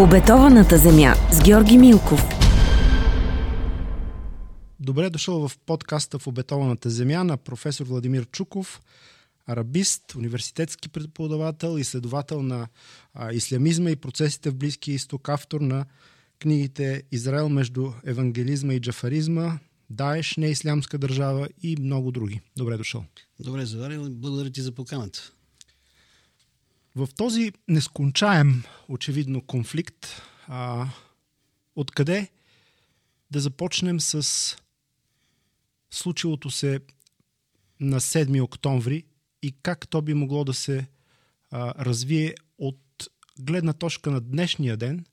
обетованата земя с Георги Милков. Добре дошъл в подкаста в обетованата земя на професор Владимир Чуков, арабист, университетски преподавател, изследовател на а, ислямизма и процесите в Близкия изток, автор на книгите Израел между евангелизма и джафаризма, Даеш, неислямска държава и много други. Добре дошъл. Добре заварил благодаря ти за поканата. В този нескончаем, очевидно, конфликт, а, откъде да започнем с случилото се на 7 октомври и как то би могло да се а, развие от гледна точка на днешния ден,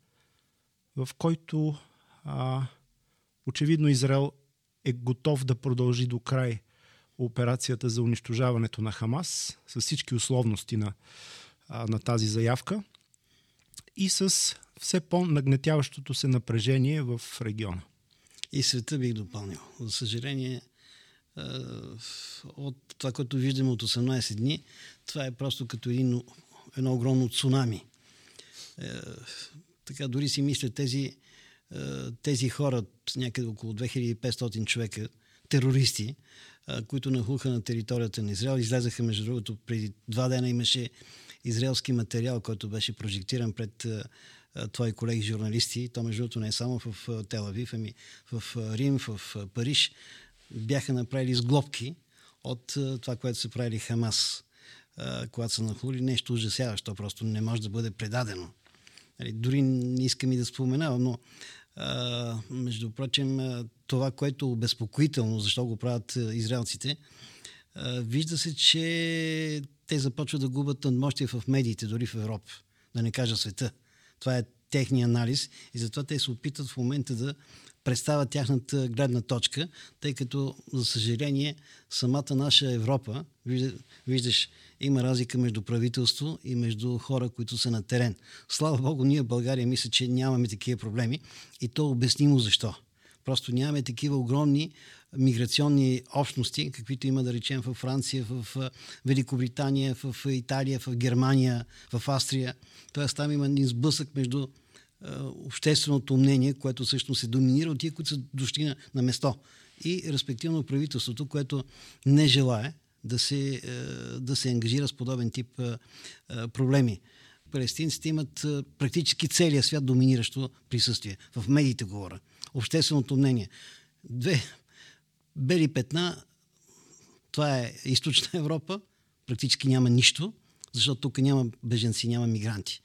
в който а, очевидно Израел е готов да продължи до край операцията за унищожаването на Хамас с всички условности на, а, на тази заявка и с все по-нагнетяващото се напрежение в региона. И света бих допълнил. За съжаление, от това, което виждаме от 18 дни, това е просто като един, едно огромно цунами. Е, така дори си мисля тези, тези хора, някъде около 2500 човека, терористи, които нахуха на територията на Израел, излезаха между другото преди два дена имаше израелски материал, който беше прожектиран пред твои колеги журналисти. То между другото не е само в Телавив, ами в Рим, в Париж бяха направили сглобки от това, което са правили Хамас, когато са нахули нещо ужасяващо, просто не може да бъде предадено. Нали, дори не искам и да споменавам, но между прочим, това, което е обезпокоително, защо го правят израелците, вижда се, че те започват да губят надмощие в медиите, дори в Европа, да не кажа света. Това е техния анализ и затова те се опитат в момента да представят тяхната гледна точка, тъй като, за съжаление, самата наша Европа, виждаш, има разлика между правителство и между хора, които са на терен. Слава Богу, ние в България мисля, че нямаме такива проблеми и то обяснимо защо. Просто нямаме такива огромни миграционни общности, каквито има да речем в Франция, в Великобритания, в Италия, в Германия, в Австрия. Тоест там има един сблъсък между общественото мнение, което всъщност се доминира от тия, които са дошли на, на место. И респективно правителството, което не желае да се, да се ангажира с подобен тип проблеми. Палестинците имат практически целия свят доминиращо присъствие. В медиите говоря. Общественото мнение. Две бели петна, това е източна Европа, практически няма нищо, защото тук няма беженци, няма мигранти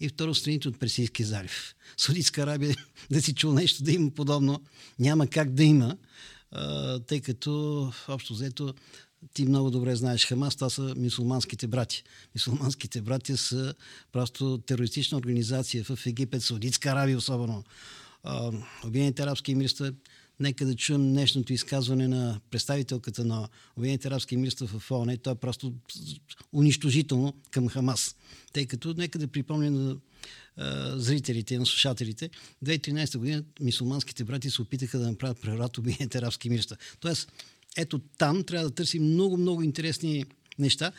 и второ страните от Персийския залив. Саудитска Арабия, да си чул нещо да има подобно, няма как да има, тъй като общо взето ти много добре знаеш Хамас, това са мусулманските брати. Мусулманските брати са просто терористична организация в Египет, Саудитска Арабия особено. Обединените арабски емирства Нека да чуем днешното изказване на представителката на Обединените арабски емирства в ООН. То е просто унищожително към Хамас. Тъй като, нека да припомня на зрителите, на слушателите, 2013 година мисулманските брати се опитаха да направят преврат Обединените арабски емирства. Тоест, ето там трябва да търсим много-много интересни неща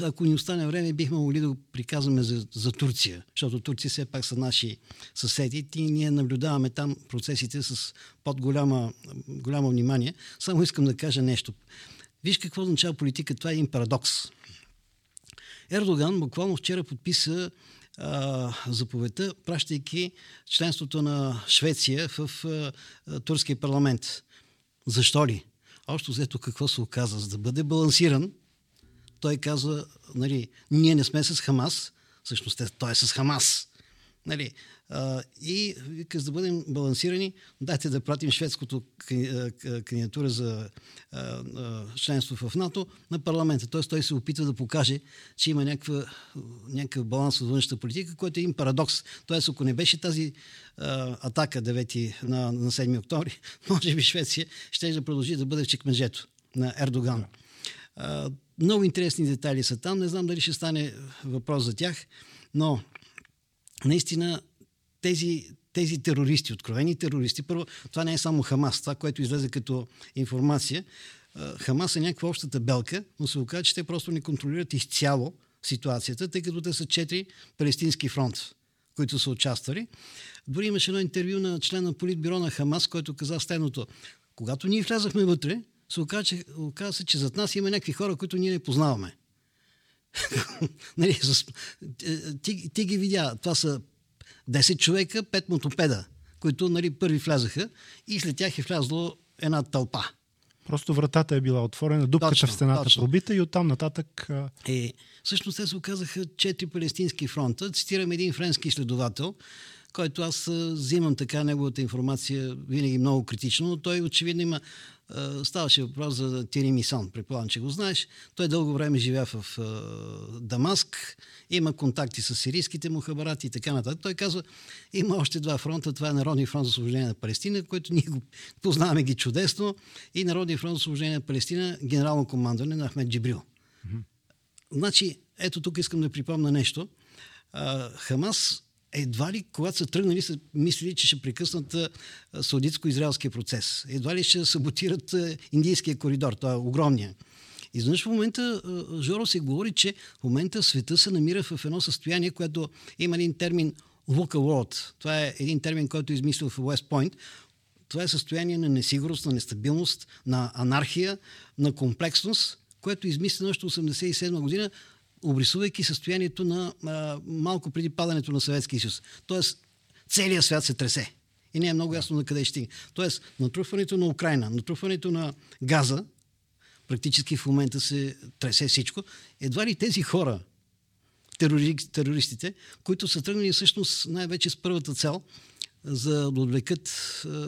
ако ни остане време, бихме могли да го приказваме за, за Турция, защото Турция все пак са наши съседи и ние наблюдаваме там процесите с под-голямо голямо внимание. Само искам да кажа нещо. Виж какво означава политика. Това е един парадокс. Ердоган буквално вчера подписа а, заповедта, пращайки членството на Швеция в а, турския парламент. Защо ли? Общо взето какво се оказа? За да бъде балансиран, той казва, нали, ние не сме с Хамас, всъщност той е с Хамас. Нали, а, и вика, за да бъдем балансирани, дайте да пратим шведското кандидатура за а, а, членство в НАТО на парламента. Тоест той се опитва да покаже, че има някаква, някакъв баланс от външната политика, който е един парадокс. Тоест, ако не беше тази а, атака 9 на, на 7 октомври, може би Швеция ще да продължи да бъде в чекмежето на Ердоган. Много интересни детайли са там. Не знам дали ще стане въпрос за тях, но наистина тези, тези терористи, откровени терористи, първо, това не е само Хамас, това, което излезе като информация. Хамас е някаква общата белка, но се оказа, че те просто не контролират изцяло ситуацията, тъй като те са четири палестински фронт, които са участвали. Дори имаше едно интервю на член на политбюро на Хамас, който каза следното. Когато ние влязахме вътре, се оказа, оказа се, че зад нас има някакви хора, които ние не познаваме. нали, с, ти, ти ги видя. Това са 10 човека, 5 мотопеда, които нали, първи влязаха и след тях е влязло една тълпа. Просто вратата е била отворена, дупката Точно, в стената точно. пробита и оттам нататък... Е, всъщност те се оказаха четири палестински фронта. Цитирам един френски изследовател, който аз взимам така неговата информация винаги много критично, но той очевидно има Ставаше въпрос за Тири Мисон, предполагам, че го знаеш. Той дълго време живя в Дамаск, има контакти с сирийските му хабарати и така нататък. Той казва, има още два фронта. Това е Народния фронт за освобождение на Палестина, който ние го познаваме ги чудесно, и Народния фронт за освобождение на Палестина, генерално командване на Ахмед Джибрил. Значи, ето тук искам да припомня нещо. Хамас едва ли, когато са тръгнали, са мислили, че ще прекъснат саудитско-израелския процес. Едва ли ще саботират индийския коридор, това е огромния. Изведнъж в момента, Жоро се говори, че в момента света се намира в едно състояние, което има един термин VUCA World. Това е един термин, който е измислил в West Point. Това е състояние на несигурност, на нестабилност, на анархия, на комплексност, което е измислено още 1987 година, обрисувайки състоянието на а, малко преди падането на Съветския съюз. Тоест, целият свят се тресе. И не е много ясно на къде ще стигне. Тоест, натрупването на Украина, натрупването на газа, практически в момента се тресе всичко. Едва ли тези хора, терори, терористите, които са тръгнали всъщност най-вече с първата цел за да отвлекат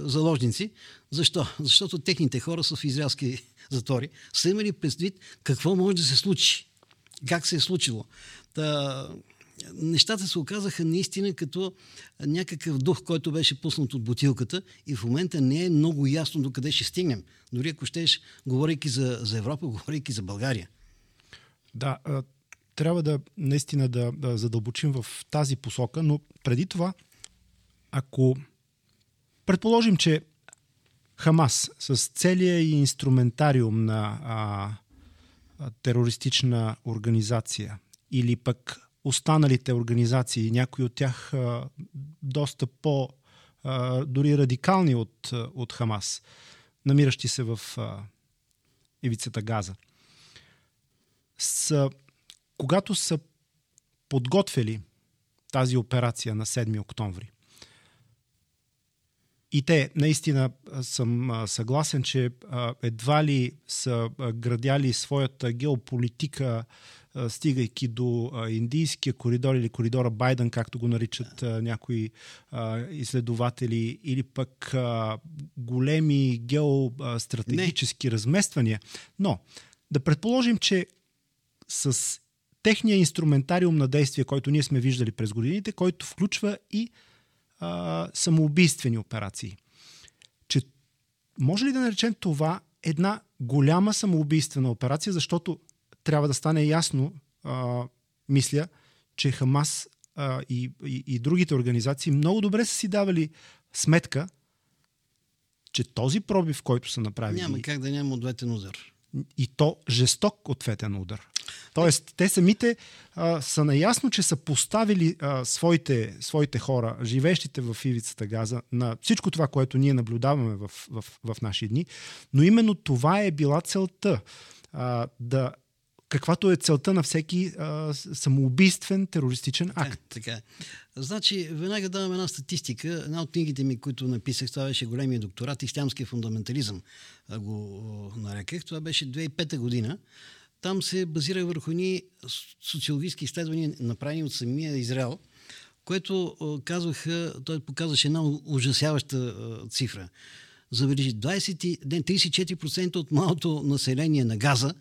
заложници. Защо? Защото техните хора са в израелски затвори. Са имали предвид какво може да се случи. Как се е случило. Та, нещата се оказаха наистина като някакъв дух, който беше пуснат от бутилката и в момента не е много ясно до къде ще стигнем. Дори ако щеш, говорейки за, за Европа, говорейки за България. Да, трябва да наистина да, да задълбочим в тази посока, но преди това, ако предположим, че Хамас с целия инструментариум на а, терористична организация или пък останалите организации, някои от тях доста по дори радикални от, от Хамас, намиращи се в ивицата Газа, са, когато са подготвили тази операция на 7 октомври, и те, наистина съм съгласен, че едва ли са градяли своята геополитика, стигайки до индийския коридор или коридора Байден, както го наричат някои изследователи, или пък големи геостратегически Не. размествания. Но да предположим, че с техния инструментариум на действие, който ние сме виждали през годините, който включва и а, самоубийствени операции. Че може ли да наречем това една голяма самоубийствена операция, защото трябва да стане ясно, а, мисля, че Хамас а, и, и, и другите организации много добре са си давали сметка, че този пробив, който са направили... Няма как да няма ответен удар. И то жесток ответен удар. Тоест, те самите а, са наясно, че са поставили а, своите, своите хора, живещите в ивицата Газа, на всичко това, което ние наблюдаваме в, в, в наши дни, но именно това е била целта. А, да каквато е целта на всеки а, самоубийствен терористичен акт. Е, така е. Значи, веднага давам една статистика. Една от книгите ми, които написах, това беше големия докторат, Ислямския фундаментализъм го нареках. Това беше 2005 година. Там се базира върху ни социологически изследвания, направени от самия Израел, което казваха, той показваше една ужасяваща цифра. Забележи, 20, 34% от малото население на Газа,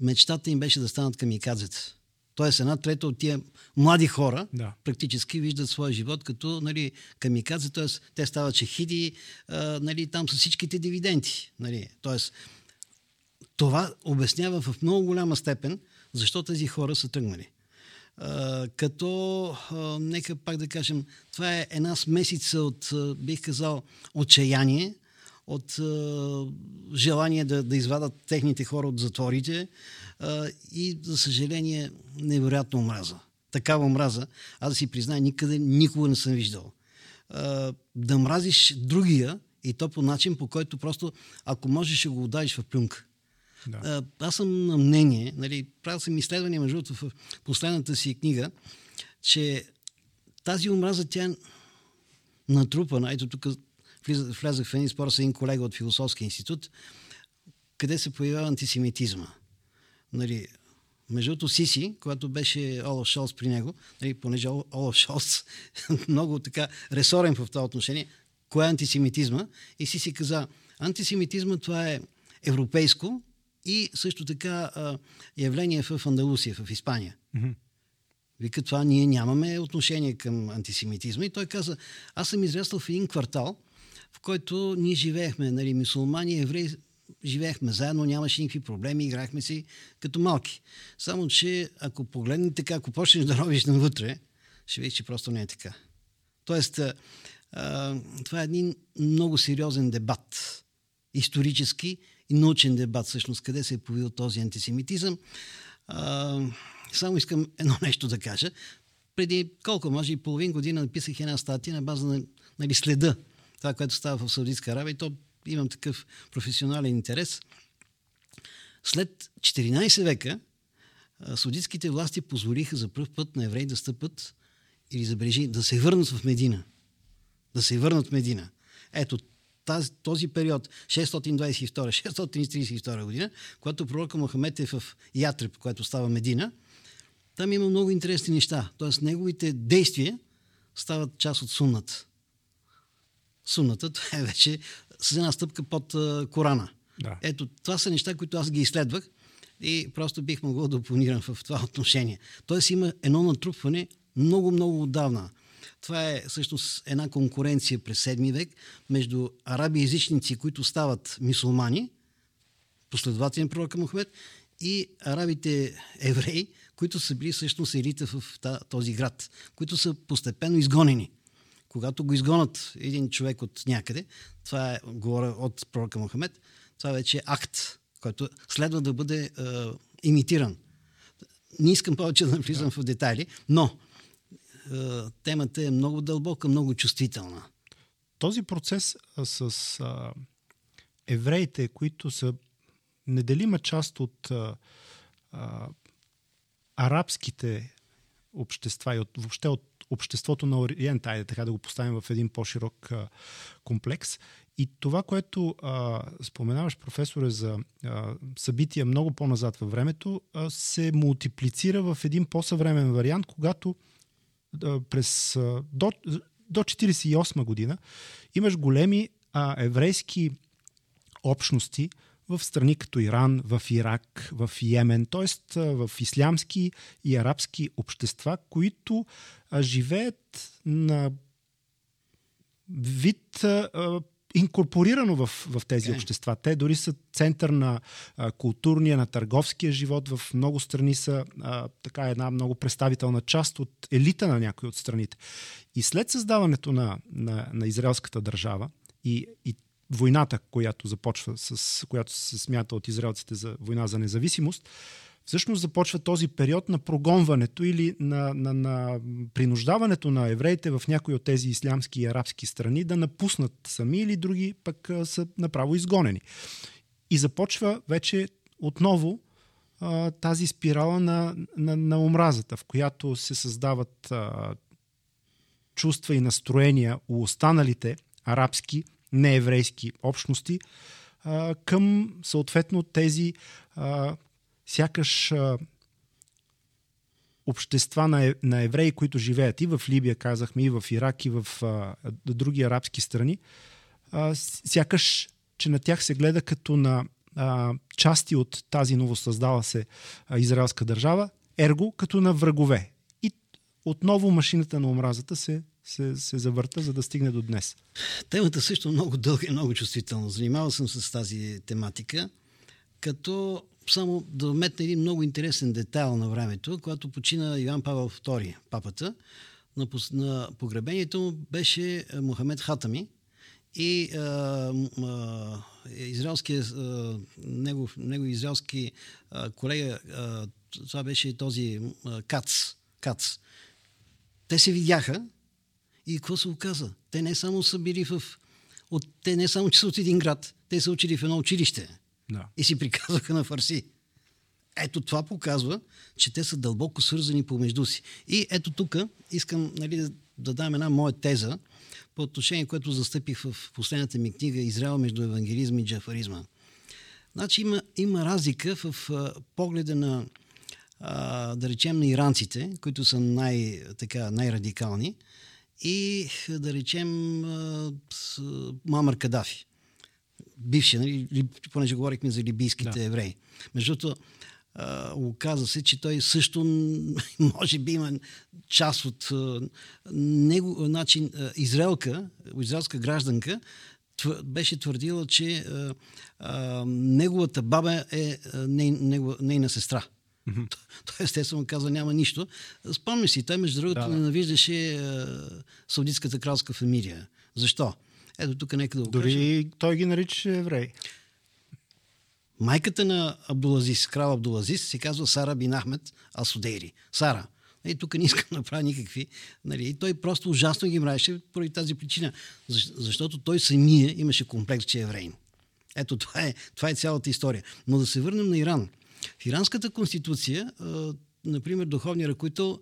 мечтата им беше да станат камикадзета. Тоест една трета от тия млади хора да. практически виждат своя живот като нали, камикадзе, т.е. те стават шехиди, а, нали, там са всичките дивиденти. Нали. Тоест, това обяснява в много голяма степен защо тези хора са тръгнали. Като, нека пак да кажем, това е една смесица от, бих казал, отчаяние, от желание да, да извадат техните хора от затворите и, за съжаление, невероятно омраза. такава омраза, аз да си призная, никъде никога не съм виждал. Да мразиш другия и то по начин, по който просто, ако можеш, ще го удариш в плюнка. Да. Аз съм на мнение, нали, правил съм изследвания, между другото, в последната си книга, че тази омраза, тя натрупана. Ето тук влязах в един спор с един колега от Философския институт, къде се появява антисемитизма. Нали, между другото, Сиси, когато беше Олаф Шолц при него, нали, понеже Олаф Шолц много така ресорен в това отношение, кое е антисемитизма? И Сиси каза, антисемитизма това е европейско и също така а, явление в Андалусия, в Испания. Mm-hmm. Вика, това ние нямаме отношение към антисемитизма. И той каза, аз съм израснал в един квартал, в който ние живеехме, нали, мусулмани, евреи, живеехме заедно, нямаше никакви проблеми, играхме си като малки. Само, че ако погледнете така, ако почнеш да робиш навътре, ще видиш, че просто не е така. Тоест, а, това е един много сериозен дебат. Исторически и научен дебат, всъщност, къде се е появил този антисемитизъм. А, само искам едно нещо да кажа. Преди колко, може и половин година написах една статия на база на нали, следа това, което става в Саудитска Аравия. И то имам такъв професионален интерес. След 14 века саудитските власти позволиха за първ път на евреи да стъпат или забележи, да се върнат в Медина. Да се върнат в Медина. Ето, тази, този период, 622-632 година, когато пророка Мохамед е в Ятреб, което става Медина, там има много интересни неща. Тоест, неговите действия стават част от сунната. Сунната, това е вече с една стъпка под Корана. Да. Ето, това са неща, които аз ги изследвах и просто бих могъл да опонирам в това отношение. Тоест има едно натрупване много-много отдавна. Това е всъщност една конкуренция през 7 век между араби езичници, които стават мисулмани, последователи на пророка Мохамед, и арабите евреи, които са били всъщност елита в този град, които са постепенно изгонени. Когато го изгонат един човек от някъде, това е, говоря от пророка Мохамед, това вече е акт, който следва да бъде е, имитиран. Не искам повече да навлизам да. в детайли, но темата е много дълбока, много чувствителна. Този процес с а, евреите, които са неделима част от а, а, арабските общества и от, въобще от обществото на Ориент, айде така да го поставим в един по-широк а, комплекс. И това, което а, споменаваш, професоре, за а, събития много по-назад във времето, а, се мултиплицира в един по-съвремен вариант, когато през а, до, до 1948 година имаш големи а, еврейски общности, в страни като Иран, в Ирак, в Йемен, т.е. в ислямски и арабски общества, които живеят на вид инкорпорирано в, в тези okay. общества. Те дори са център на а, културния, на търговския живот. В много страни са а, така една много представителна част от елита на някои от страните. И след създаването на, на, на израелската държава и, и войната, която започва, с която се смята от израелците за война за независимост, всъщност започва този период на прогонването или на, на, на принуждаването на евреите в някои от тези ислямски и арабски страни да напуснат сами или други пък са направо изгонени. И започва вече отново тази спирала на, на, на омразата, в която се създават а, чувства и настроения у останалите арабски нееврейски общности а, към съответно тези а, сякаш а, общества на, е, на евреи, които живеят и в Либия, казахме, и в Ирак, и в а, други арабски страни, а, сякаш, че на тях се гледа като на а, части от тази новосъздала се а, израелска държава, ерго като на врагове. И отново машината на омразата се се, се завърта, за да стигне до днес? Темата също много дълга и много чувствителна. Занимавал съм с тази тематика, като само да вметна един много интересен детайл на времето, когато почина Иван Павел II, папата, на, на погребението му беше Мохамед Хатами и а, а, израелския, а, негов, негов израелски а, колега, а, това беше този а, Кац, Кац. Те се видяха и какво се оказа? Те не само са били в... От, те не само, че са от един град, те са учили в едно училище. Да. И си приказваха на фарси. Ето това показва, че те са дълбоко свързани помежду си. И ето тук искам нали, да, да дам една моя теза по отношение, което застъпих в последната ми книга Израел между евангелизма и джафаризма. Значи има, има разлика в а, погледа на, а, да речем, на иранците, които са най, така, най-радикални, и да речем а, с, Мамър Кадафи. Бивши, нали, ли- понеже говорихме за либийските Да. евреи. Между другото, оказа се, че той също може би има част от него, а, израелка, израелска гражданка, беше твърдила, че а, а, неговата баба е а, ней, негова, нейна сестра. Mm-hmm. Той естествено казва няма нищо. Спомни си, той между другото Да, да. ненавиждаше а, саудитската кралска фамилия. Защо? Ето тук нека да го. Дори той ги нарича евреи. Майката на Абдулазис, крал Абдулазис, се казва Сара бин Ахмед Асудейри. Сара. И тук не искам да направя никакви. Нали, и той просто ужасно ги мразеше поради тази причина. Защ, защото той самия имаше комплекс, че е евреин. Ето това е, това е цялата история. Но да се върнем на Иран. В иранската конституция, например, духовният ръководител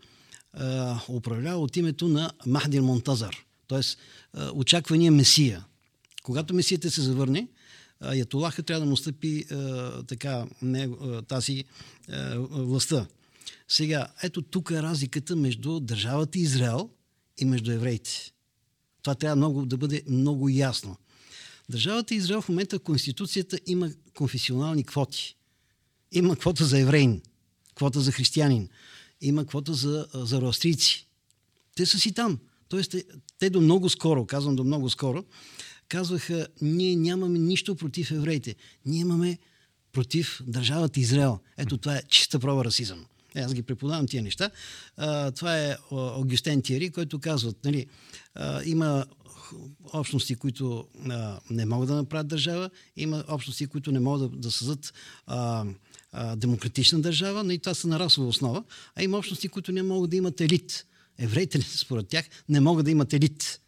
управлява от името на Махдин Монтазар. Тоест, очаквания Месия. Когато Месията се завърне, Аятолаха трябва да му стъпи така, не, тази властта. Сега, ето тук е разликата между държавата Израел и между евреите. Това трябва много, да бъде много ясно. Държавата Израел в момента в Конституцията има конфесионални квоти. Има квота за евреин, квота за християнин, има квота за, за. Те са си там. Тоест, те, до много скоро, казвам до много скоро, казваха, ние нямаме нищо против евреите. Ние имаме против държавата Израел. Ето това е чиста проба расизъм. Е, аз ги преподавам тия неща. А, това е Огюстен Тиери, който казват, нали, а, има общности, които а, не могат да направят държава, има общности, които не могат да, да създадат а, а, демократична държава, но и това са на расова основа, а има общности, които не могат да имат елит. Евреите, според тях, не могат да имат елит.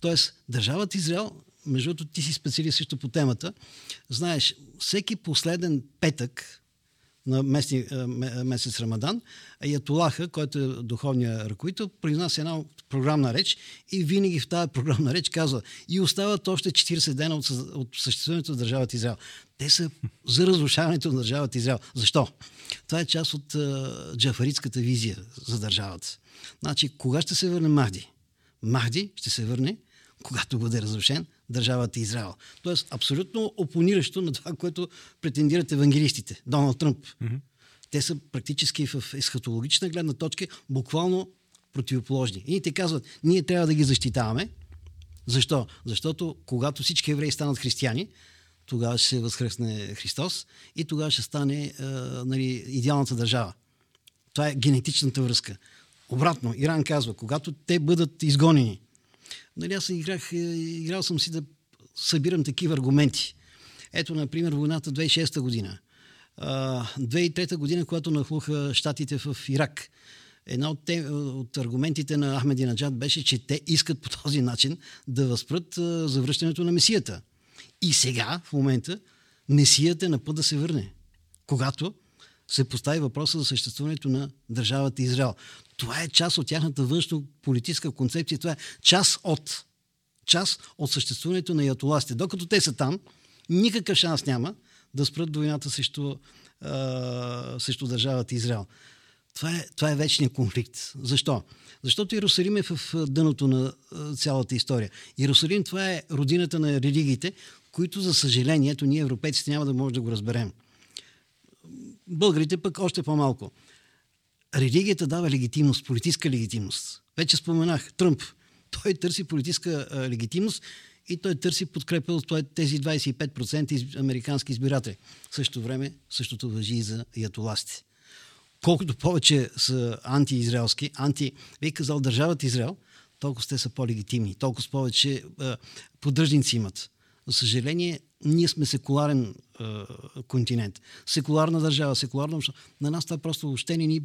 Тоест, държавата Израел, между другото, ти си специалист също по темата, знаеш, всеки последен петък на месни, месец Рамадан, Аятолаха, който е духовният ръководител, произнася една програмна реч и винаги в тази програмна реч казва и остават още 40 дена от, от съществуването на държавата Израел. Те са за разрушаването на държавата Израел. Защо? Това е част от uh, джафаритската визия за държавата. Значи, кога ще се върне Махди? Махди ще се върне, когато бъде разрушен държавата Израел. Тоест, абсолютно опониращо на това, което претендират евангелистите. Доналд Тръмп. Mm-hmm. Те са практически в есхатологична гледна точка буквално противоположни. И те казват, ние трябва да ги защитаваме. Защо? Защото когато всички евреи станат християни, тогава ще се възхръсне Христос и тогава ще стане е, нали, идеалната държава. Това е генетичната връзка. Обратно, Иран казва, когато те бъдат изгонени, нали, аз играх, играл съм си да събирам такива аргументи. Ето, например, войната 2006 година. 2003 година, когато нахлуха щатите в Ирак. Една от, те, от аргументите на Ахмединаджад беше, че те искат по този начин да възпрат завръщането на Месията. И сега, в момента, Месията е на път да се върне. Когато се постави въпроса за съществуването на държавата Израел. Това е част от тяхната външно-политическа концепция. Това е част от, част от съществуването на ятоластите. Докато те са там, никакъв шанс няма да спрат войната срещу, а, срещу държавата Израел. Това е, това е вечният конфликт. Защо? Защото Иерусалим е в дъното на цялата история. Иерусалим това е родината на религиите, които, за съжаление, ние, европейците, няма да можем да го разберем. Българите пък още по-малко. Религията дава легитимност, политическа легитимност. Вече споменах Тръмп. Той търси политическа а, легитимност и той търси подкрепа от тези 25% из, американски избиратели. В същото време същото въжи и за ятоластите. Колкото повече са антиизраелски, анти, бих казал, държавата Израел, толкова те са по-легитимни, толкова повече а, поддръжници имат. За съжаление, ние сме секуларен е, континент. Секуларна държава, секуларна общност. На нас това просто въобще не ни,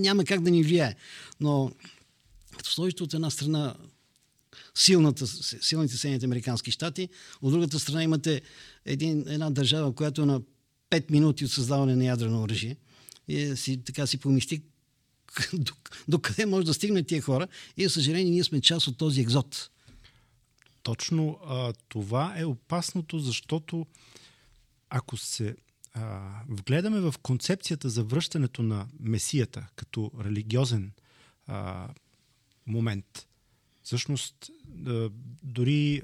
няма как да ни влияе. Но като сложите от една страна силната, силните Съединените Американски щати, от другата страна имате един, една държава, която е на 5 минути от създаване на ядрено оръжие. И си, така си помисли до, до къде може да стигнат тия хора. И, за съжаление, ние сме част от този екзот. Точно а, това е опасното, защото ако се а, вгледаме в концепцията за връщането на Месията като религиозен а, момент, всъщност а, дори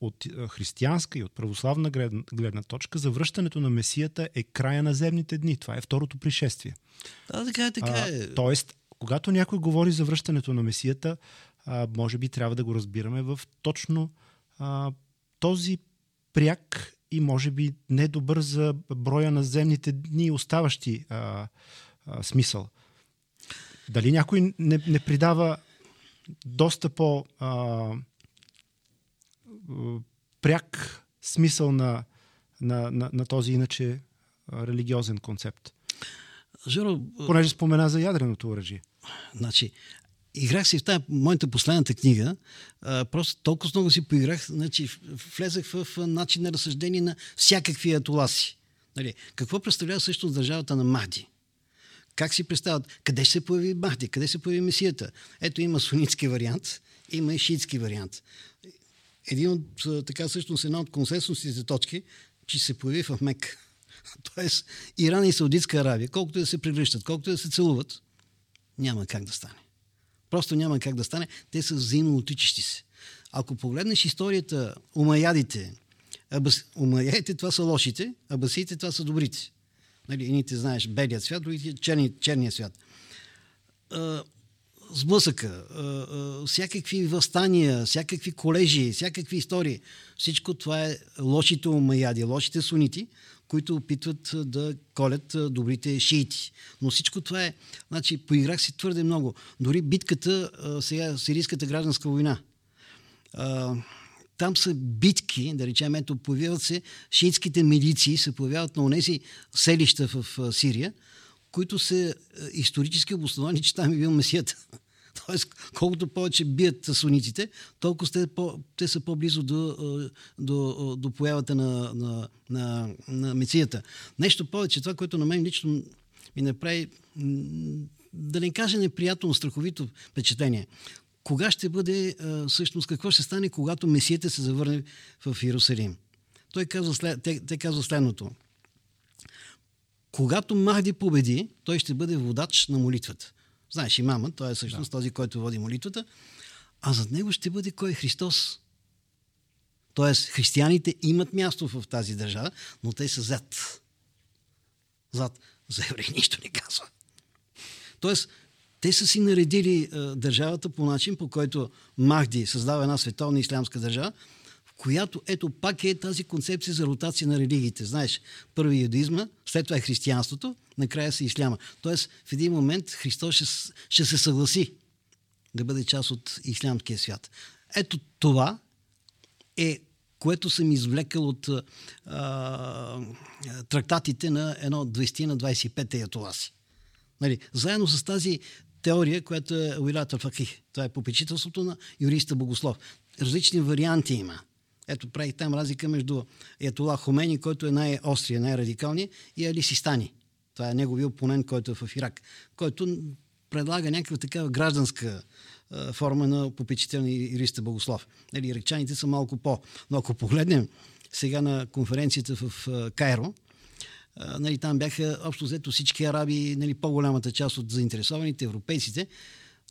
от християнска и от православна гледна, гледна точка, завръщането на Месията е края на земните дни. Това е второто пришествие. Да, така е, така е. А, тоест, когато някой говори за връщането на Месията, а, може би трябва да го разбираме в точно а, този пряк и може би недобър за броя на земните дни оставащи а, а, смисъл. Дали някой не, не придава доста по а, пряк смисъл на, на, на, на този иначе религиозен концепт. Жоро, Понеже спомена за ядреното оръжие. Значи, играх си в тази моята последната книга, а, просто толкова много си поиграх, значи, влезах в, в начин на разсъждение на всякакви атоласи. Нали, какво представлява също държавата на Махди? Как си представят? Къде ще се появи Махди? Къде се появи Месията? Ето има сунитски вариант, има и шиитски вариант един от, така всъщност една от консенсусните точки, че се появи в Мек. Тоест, Иран и Саудитска Аравия, колкото да се прегръщат, колкото да се целуват, няма как да стане. Просто няма как да стане. Те са взаимно отичащи се. Ако погледнеш историята, умаядите, абас... умаядите това са лошите, а басиите това са добрите. Нали, едните знаеш белият свят, другите черни, черния свят сблъсъка, всякакви възстания, всякакви колежи, всякакви истории. Всичко това е лошите умаяди, лошите сунити, които опитват да колят добрите шиити. Но всичко това е... Значи, поиграх си твърде много. Дори битката, сега, сирийската гражданска война. Там са битки, да речем, ето, появяват се шиитските милиции, се появяват на онези селища в Сирия, които са исторически обосновани, че там е бил месията. Тоест, колкото повече бият сунитите, толкова те, по, те са по-близо до, до, до появата на, на, на, на мецията. Нещо повече, това, което на мен лично ми направи, да не кажа неприятно, страховито впечатление. Кога ще бъде, всъщност, какво ще стане, когато Месията се завърне в Иерусалим? Той казва те, те казва следното. Когато Махди победи, той ще бъде водач на молитвата. Знаеш, имама, той е всъщност да. този, който води молитвата. А зад него ще бъде кой? Христос. Тоест, християните имат място в тази държава, но те са зад. Зад. За евреи нищо не казва. Тоест, те са си наредили е, държавата по начин, по който Махди създава една световна ислямска държава, която, ето, пак е тази концепция за ротация на религиите. Знаеш, първи юдаизма, след това е християнството, накрая се исляма. Тоест, в един момент Христос ще, ще се съгласи да бъде част от ислямския свят. Ето това е което съм извлекал от а, трактатите на едно 20 на 25 ятоласи. Нали, заедно с тази теория, която е Уилата Факих. Това е попечителството на юриста Богослов. Различни варианти има. Ето прави там разлика между Етола Хомени, който е най-острия, най-радикалния, и Али Систани. Това е неговия опонент, който е в Ирак, който предлага някаква такава гражданска а, форма на попечителни юриста Богослов. Нали, иракчаните са малко по. Но ако погледнем сега на конференцията в а, Кайро, а, нали, там бяха общо взето всички араби, нали, по-голямата част от заинтересованите, европейците,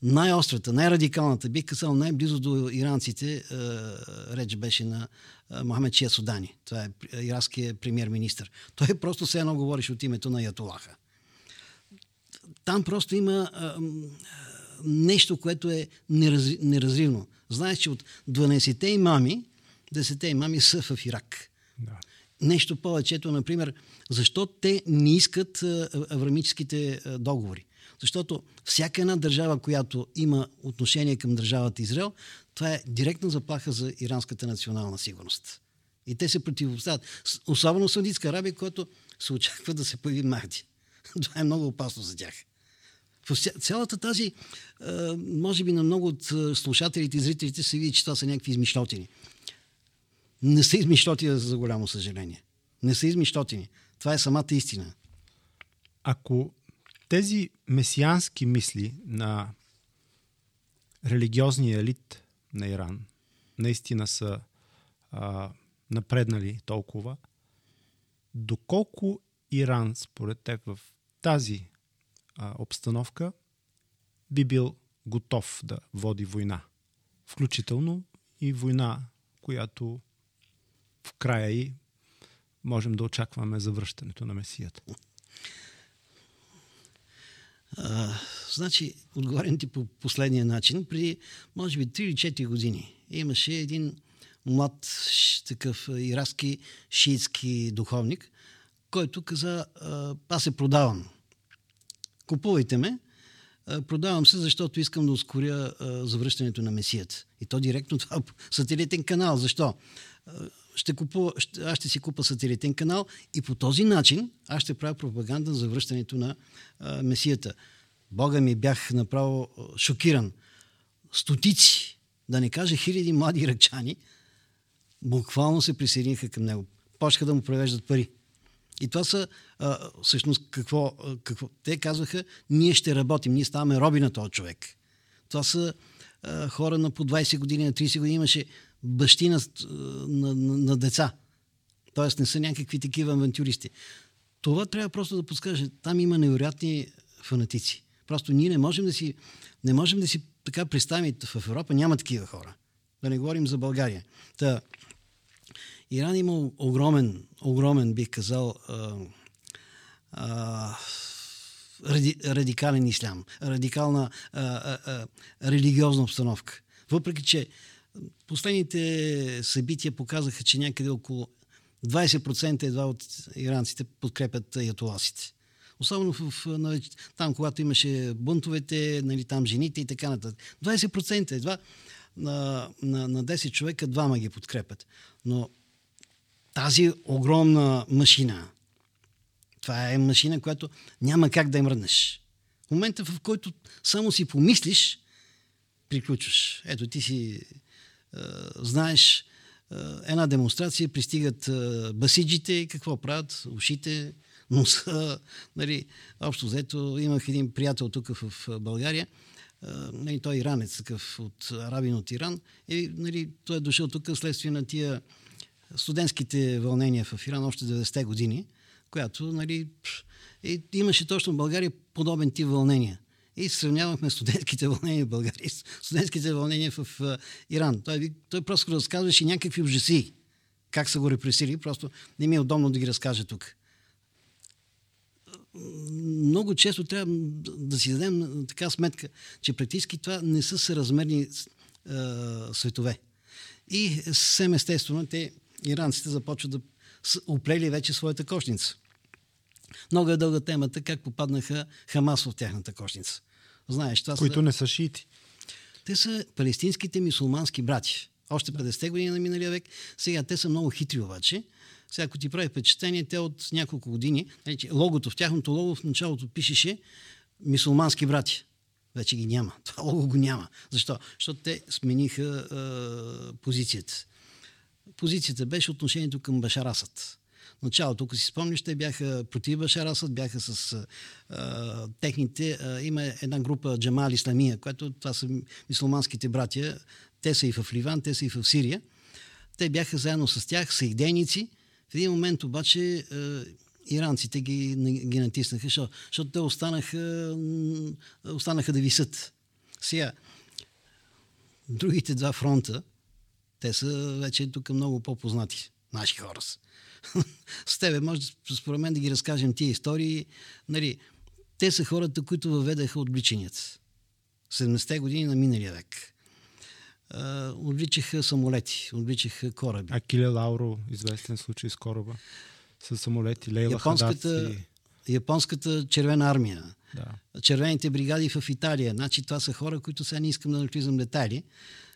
най-острата, най-радикалната, бих казал най-близо до иранците, е, реч беше на е, Мохамед Чия Судани. Това е иранският премьер-министр. Той просто все едно говориш от името на Ятолаха. Там просто има е, нещо, което е неразривно. Знаеш, че от 12-те имами, 10-те имами са в Ирак. Да. Нещо повече, ето, например, защо те не искат аврамическите договори? Защото всяка една държава, която има отношение към държавата Израел, това е директна заплаха за иранската национална сигурност. И те се противопоставят. Особено Саудитска Арабия, която се очаква да се появи Махди. Това е много опасно за тях. Цялата тази, може би на много от слушателите и зрителите се види, че това са някакви измишлотини. Не са измишлотини, за голямо съжаление. Не са измишлотини. Това е самата истина. Ако тези месиански мисли на религиозния елит на Иран наистина са а, напреднали толкова, доколко Иран, според теб, в тази а, обстановка би бил готов да води война? Включително и война, която в края и можем да очакваме завръщането на Месията. Значи, отговарям ти по последния начин. Преди, може би, 3 или 4 години имаше един млад такъв иракски шиитски духовник, който каза, аз се продавам. Купувайте ме, продавам се, защото искам да ускоря завръщането на Месията. И то директно това сателитен канал. Защо? Ще купува, ще, аз ще си купа сателитен канал и по този начин аз ще правя пропаганда за връщането на а, Месията. Бога ми бях направо шокиран. Стотици, да не кажа хиляди млади иракчани, буквално се присъединиха към него. Почнаха да му превеждат пари. И това са, а, всъщност, какво, какво? Те казваха, ние ще работим, ние ставаме роби на този човек. Това са а, хора на по 20 години, на 30 години. Имаше бащи на, на, на, деца. Тоест не са някакви такива авантюристи. Това трябва просто да подскаже. Там има невероятни фанатици. Просто ние не можем да си, не можем да си така представим, в Европа няма такива хора. Да не говорим за България. Та, Иран има огромен, огромен, бих казал, а, а, ради, радикален ислям, радикална а, а, а, религиозна обстановка. Въпреки, че последните събития показаха, че някъде около 20% едва от иранците подкрепят ятоласите. Особено в, нали, там, когато имаше бунтовете, нали, там жените и така нататък. 20% едва на, на, на 10 човека двама ги подкрепят. Но тази огромна машина, това е машина, която няма как да я мръднеш. В момента, в който само си помислиш, приключваш. Ето, ти си знаеш, е, една демонстрация, пристигат е, басиджите какво правят? Ушите, носа, нали, общо взето имах един приятел тук в България, нали, той е иранец, такъв от арабин от Иран, и нали, той е дошъл тук следствие на тия студентските вълнения в Иран още 90-те години, която нали, и имаше точно в България подобен тип вълнения. И сравнявахме студентските вълнения в България и студентските вълнения в Иран. Той, той просто разказваше някакви ужаси. Как са го репресили, просто не ми е удобно да ги разкажа тук. Много често трябва да си дадем така сметка, че практически това не са съразмерни е, светове. И съвсем естествено, те, иранците, започват да оплели вече своята кошница. Много е дълга темата как попаднаха Хамас в тяхната кошница. Знаеш, това Които са... не са шиити. Те са палестинските мусулмански брати. Още 50-те години на миналия век. Сега те са много хитри обаче. Сега, ако ти прави впечатление, те от няколко години, значи, логото, в тяхното лого в началото пишеше мусулмански брати. Вече ги няма. Това лого го няма. Защо? Защото те смениха е, позицията. Позицията беше отношението към Башарасът началото, ако си спомняш, те бяха против Башар Асад, бяха с а, техните... А, има една група Джамал Исламия, която това са мусулманските братия. Те са и в Ливан, те са и в Сирия. Те бяха заедно с тях, са идейници. В един момент обаче а, иранците ги, ги натиснаха, защото, защото те останаха, останаха да висят. Сега, другите два фронта, те са вече тук много по-познати. Наши хора са. с тебе може, според мен, да ги разкажем тия истории. Нали, те са хората, които въведаха отвличанията. 70-те години на миналия век. Отвличаха самолети, отвличаха кораби. Акиле Лауро, известен случай с кораба. С самолети, Лейла Японската... Хадац и японската червена армия, Да. червените бригади в Италия. Значи това са хора, които сега не искам да навлизам детайли,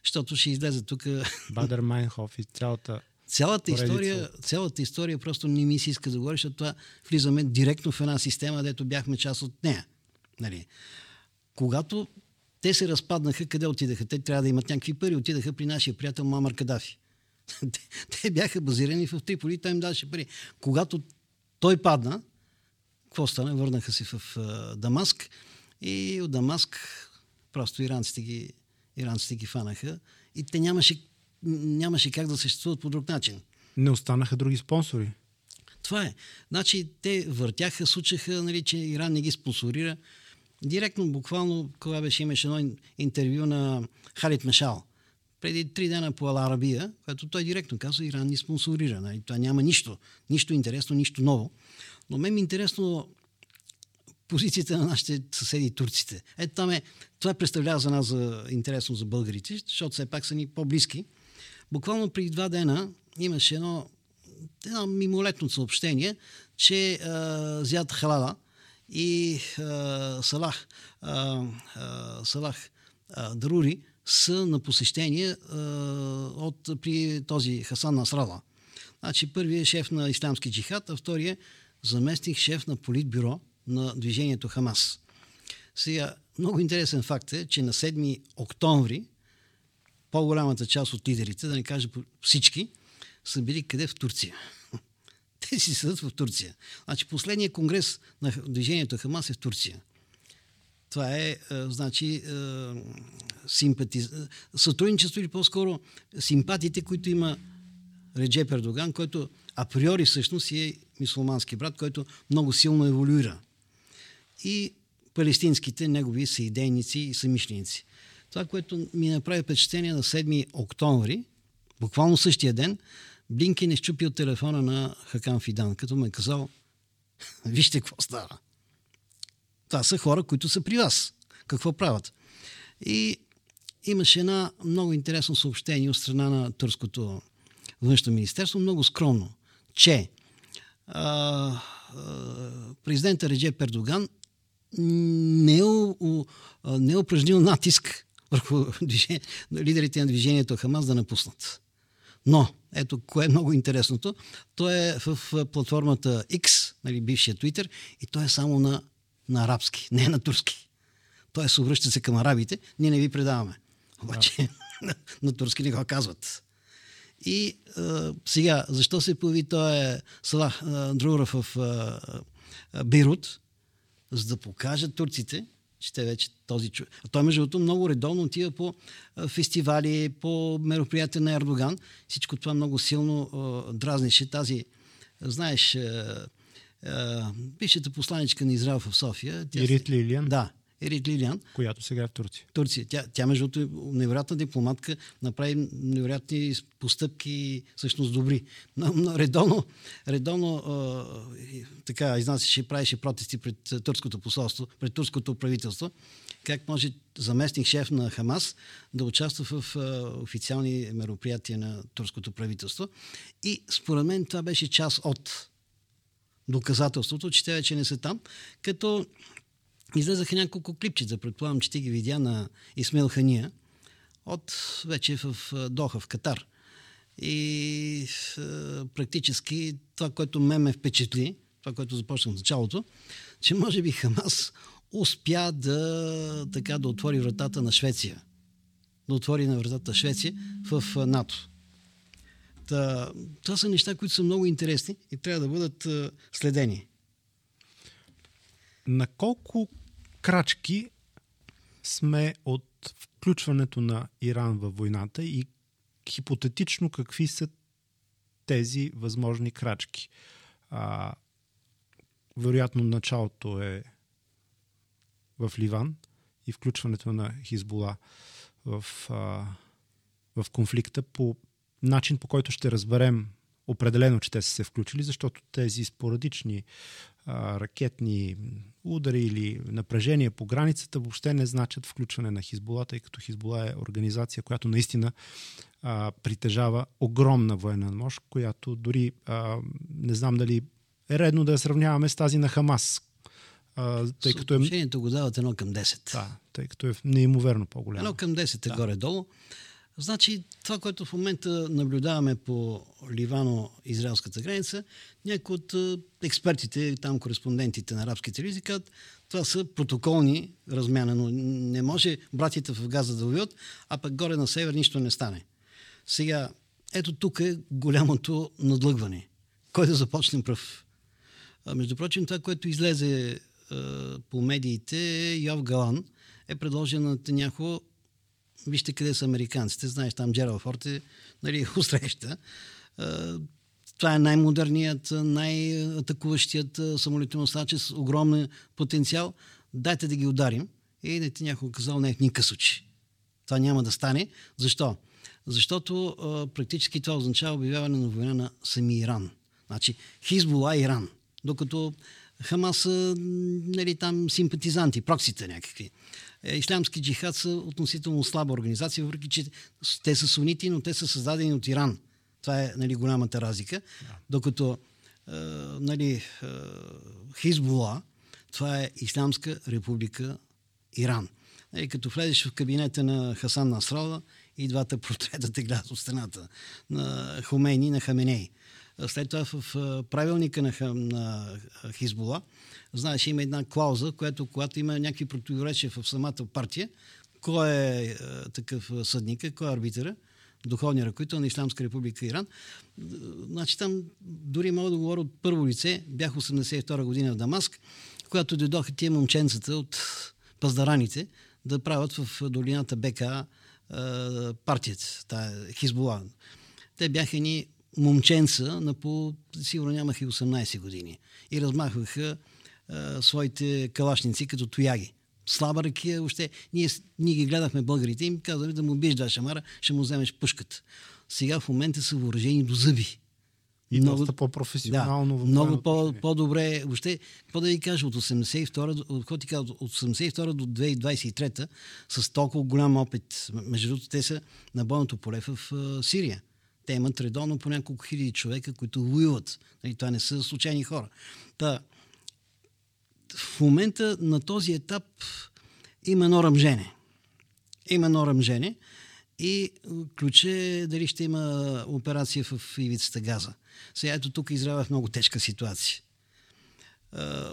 защото ще излезе тук Бадер Майнхоф и цялата... Цялата история, цялата история просто не ми се иска да говоря, защото това влизаме директно в една система, дето бяхме част от нея. Нали. Когато те се разпаднаха, къде отидаха? Те трябва да имат някакви пари. Отидаха при нашия приятел Мамар Кадафи. те, те бяха базирани в Триполи, той им даваше пари. Когато той падна, какво стана? Върнаха се в а, Дамаск и от Дамаск просто иранците ги, иранците ги фанаха и те нямаше, нямаше как да съществуват по друг начин. Не останаха други спонсори. Това е. Значи те въртяха, случаха, нали, че Иран не ги спонсорира. Директно, буквално, кога беше, имаше едно ин- интервю на Халид Мешал. Преди три дена по Ала Арабия, което той директно казва, Иран ни спонсорира. Нали? Това няма нищо, нищо интересно, нищо ново. Но мен ми е интересно позицията на нашите съседи турците. Ето там е, това представлява за нас за, интересно за българите, защото все пак са ни по-близки. Буквално преди два дена имаше едно, едно мимолетно съобщение, че а, Зяд Халала и а, Салах, а, а, Салах а, Дарури са на посещение а, от, при този Хасан Насрала. Значи първият е шеф на Исламски джихад, а вторият е заместник шеф на политбюро на движението Хамас. Сега, много интересен факт е, че на 7 октомври по-голямата част от лидерите, да не кажа всички, са били къде в Турция. Те си седат в Турция. Значи последният конгрес на движението Хамас е в Турция. Това е, а, значи, а, симпати... сътрудничество или по-скоро симпатиите, които има Реджеп Ердоган, който априори всъщност е мусулмански брат, който много силно еволюира. И палестинските негови съидейници и самишленици. Това, което ми направи впечатление на 7 октомври, буквално същия ден, Блинкен е щупил телефона на Хакан Фидан, като ме е казал, вижте какво става. Това са хора, които са при вас. Какво правят? И имаше една много интересно съобщение от страна на турското външно министерство, много скромно, че а, а, президента Реджеп Пердоган е, не е упражнил натиск върху движение, лидерите на движението Хамас да напуснат. Но, ето, кое е много интересното, то е в платформата X, нали, бившия Twitter, и то е само на, на арабски, не на турски. Тоест, обръща се към арабите, ние не ви предаваме. Обаче на, на турски не го казват. И а, сега, защо се появи той Салах а, Друра в а, а, Бейрут? За да покажат турците, че те вече този човек. А той, между другото, много редовно отива по фестивали, по мероприятия на Ердоган. Всичко това много силно а, дразнеше тази, знаеш, а, бившата посланичка на Израел в София. Ирит Лилиан, Да, Ерит Лилиан. която сега е в Турция. Турция. Тя, тя между другото, е невероятна дипломатка, направи невероятни постъпки, всъщност добри. Но, но редовно, редовно а, така изнасяше, правеше протести пред турското посолство, пред турското правителство. Как може заместник шеф на Хамас да участва в а, официални мероприятия на турското правителство. И според мен това беше част от доказателството, че те вече не са там, като излезаха няколко клипчета, предполагам, че ти ги видя на Исмел Хания, от вече в Доха, в Катар. И а, практически това, което ме ме впечатли, това, което започнах в началото, че може би Хамас успя да, така, да отвори вратата на Швеция. Да отвори на вратата на Швеция в НАТО. Та, това са неща, които са много интересни и трябва да бъдат следени. На колко крачки сме от включването на Иран във войната и хипотетично какви са тези възможни крачки? А, вероятно началото е в Ливан и включването на Хизбола в, а, в конфликта по начин, по който ще разберем определено, че те са се включили, защото тези спорадични а, ракетни удари или напрежения по границата въобще не значат включване на Хизбола, тъй като Хизбола е организация, която наистина а, притежава огромна военна мощ, която дори а, не знам дали е редно да я сравняваме с тази на Хамас. А, тъй като е, Съотношението го дават едно към 10. да, тъй като е неимоверно по-голямо. Едно към 10 е горе-долу. Значи това, което в момента наблюдаваме по Ливано-израелската граница, някои от експертите, там кореспондентите на арабски телевизии казват, това са протоколни размяна, но не може братите в Газа да воюват, а пък горе на север нищо не стане. Сега, ето тук е голямото надлъгване. Кой да започне пръв? А, между прочим, това, което излезе а, по медиите, Йов Галан е предложен на Таняхо Вижте къде са американците. Знаеш, там Джерал Форд е нали, усреща. Това е най-модерният, най-атакуващият самолетоносач с огромен потенциал. Дайте да ги ударим. И не ти някой казал, не, ни късочи. Това няма да стане. Защо? Защото а, практически това означава обявяване на война на сами Иран. Значи Хизбола Иран. Докато Хамас са нали, там симпатизанти, проксите някакви. Е, ислямски джихад са относително слаба организация, въпреки че те са сунити, но те са създадени от Иран. Това е нали, голямата разлика. Да. Докато е, нали, е, Хизбула, това е Исламска република Иран. Нали, като влезеш в кабинета на Хасан Насрала и двата портрета те гледат от страната на Хомейни и на Хаменей. След това в правилника на, на Хизбула, знаеш, има една клауза, която когато има някакви противоречия в самата партия, кой е такъв съдника, кой е арбитъра, духовния ръководител на Исламска република Иран. Значи там дори мога да говоря от първо лице. Бях 82 година в Дамаск, когато дойдоха тия момченцата от паздараните да правят в долината БК партията, тая Хизбула. Те бяха ни момченца на по, сигурно нямаха и 18 години. И размахваха а, своите калашници като тояги. Слаба ракия, още. Ние, ние ги гледахме българите и им казали да му биеш два шамара, ще му вземеш пушката. Сега в момента са въоръжени до зъби. И много, доста по-професионално. Да, много по, по-добре. Въобще, какво да ви кажа, от 82 от, от 82 до 2023 с толкова голям опит. Между другото, те са на бойното поле в uh, Сирия. Те имат редовно по няколко хиляди човека, които воюват. Нали, това не са случайни хора. Та, в момента на този етап има едно ръмжене. Има едно ръмжене и ключе е дали ще има операция в ивицата Газа. Сега ето тук Израел в много тежка ситуация.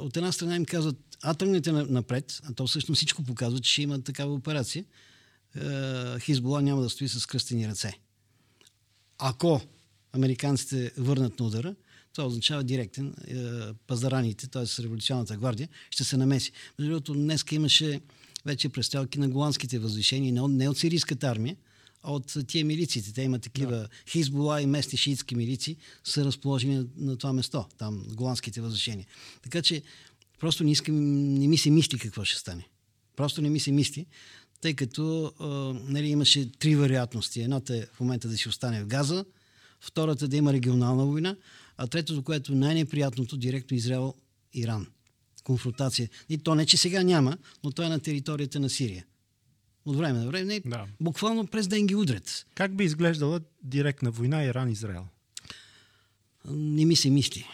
От една страна им казват, а тръгнете напред, а то всъщност всичко показва, че ще има такава операция. Хизбола няма да стои с кръстени ръце. Ако американците върнат на удара, това означава директен. Е, пазараните, т.е. революционната гвардия, ще се намеси. Между другото, днес имаше вече престрелки на голандските възвишения, не от, не от сирийската армия, а от тия милициите. Те имат такива да. Хизбола и местни шиитски милици са разположени на, на това место, там, голандските възвишения. Така че просто не, искам, не ми се мисли какво ще стане. Просто не ми се мисли, тъй като а, нали, имаше три вероятности. Едната е в момента да си остане в Газа, втората да има регионална война, а третото, което най-неприятното, директно Израел-Иран. Конфронтация. И то не, че сега няма, но то е на територията на Сирия. От време на време, да. буквално през ден ги удрят. Как би изглеждала директна война Иран-Израел? Не ми се мисли.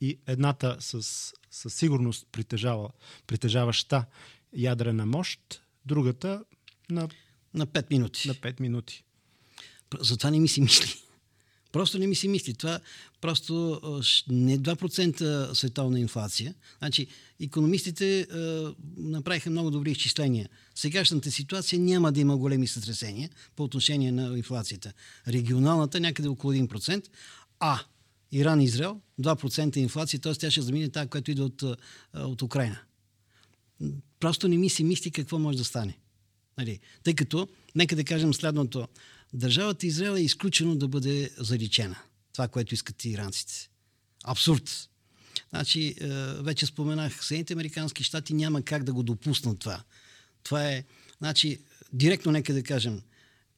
И едната със, със сигурност притежава, притежаваща ядрена мощ, другата на, на 5 минути. На 5 минути. Затова не ми си мисли. Просто не ми си мисли. Това просто не 2% световна инфлация. Значи, економистите е, направиха много добри изчисления. Сегашната ситуация няма да има големи сътресения по отношение на инфлацията. Регионалната някъде около 1%, а Иран и Израел 2% инфлация, т.е. тя ще замине тази, която идва от, от Украина. Просто не ми се мисли какво може да стане. Нали? Тъй като, нека да кажем следното. Държавата Израел е изключено да бъде заличена. Това, което искат иранците. Абсурд. Значи, е, вече споменах, Съединените Американски щати няма как да го допуснат това. Това е, значи, директно нека да кажем,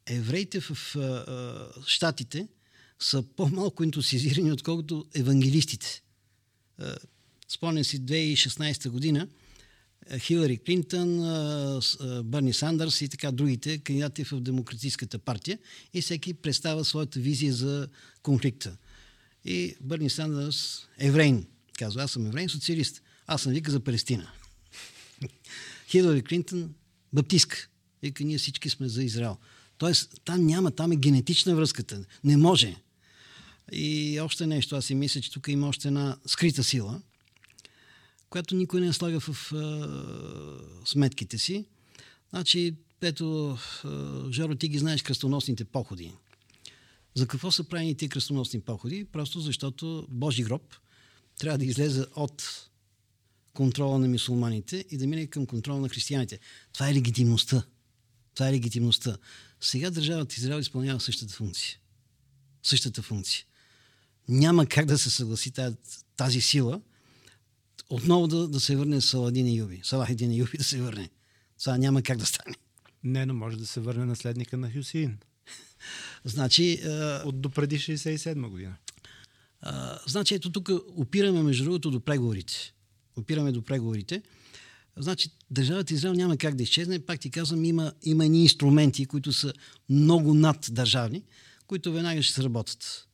евреите в е, е, щатите са по-малко ентусизирани, отколкото евангелистите. Спомням си 2016 година, Хилари Клинтън, Бърни Сандърс и така другите кандидати в Демократическата партия и всеки представя своята визия за конфликта. И Бърни Сандърс, еврейн, казва, аз съм еврейн, социалист. Аз съм вика за Палестина. Хилари Клинтон, баптистка. Вика, ние всички сме за Израел. Тоест, там няма, там е генетична връзката. Не може. И още нещо, аз си мисля, че тук има още една скрита сила, която никой не слага в а, сметките си. Значи, ето, Жоро, ти ги знаеш кръстоносните походи. За какво са правени тези кръстоносни походи? Просто защото Божи гроб трябва да излезе от контрола на мусулманите и да мине към контрола на християните. Това е легитимността. Това е легитимността. Сега държавата Израел изпълнява същата функция. Същата функция. Няма как да се съгласи тази, тази сила отново да, да се върне Саладин и Юби. Салахидин и Юби да се върне. Това няма как да стане. Не, но може да се върне наследника на Хюсин. Значи... А... От допреди 67 година. А, значи ето тук опираме между другото до преговорите. Опираме до преговорите. Значи държавата Израел няма как да изчезне. Пак ти казвам, има, има ни инструменти, които са много над държавни, които веднага ще сработят.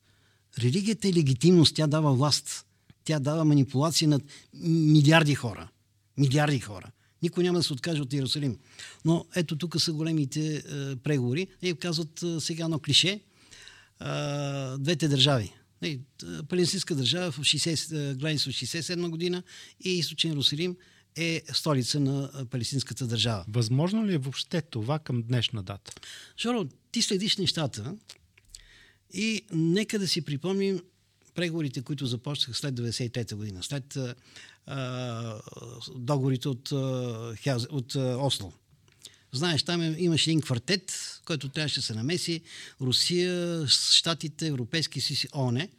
Религията е легитимност, тя дава власт. Тя дава манипулация над милиарди хора. Милиарди хора. Никой няма да се откаже от Иерусалим. Но ето тук са големите е, преговори. И казват е, сега едно клише. Е, двете държави. Е, палестинска държава в 60, е, граница от 67 година и източен Иерусалим е столица на е, палестинската държава. Възможно ли е въобще това към днешна дата? Жоро, ти следиш нещата и нека да си припомним преговорите, които започнаха след 93-та година, след а, договорите от, от а, Осло. Знаеш, там е, имаше един квартет, който трябваше да се намеси. Русия, Штатите, Европейски си ОНЕ.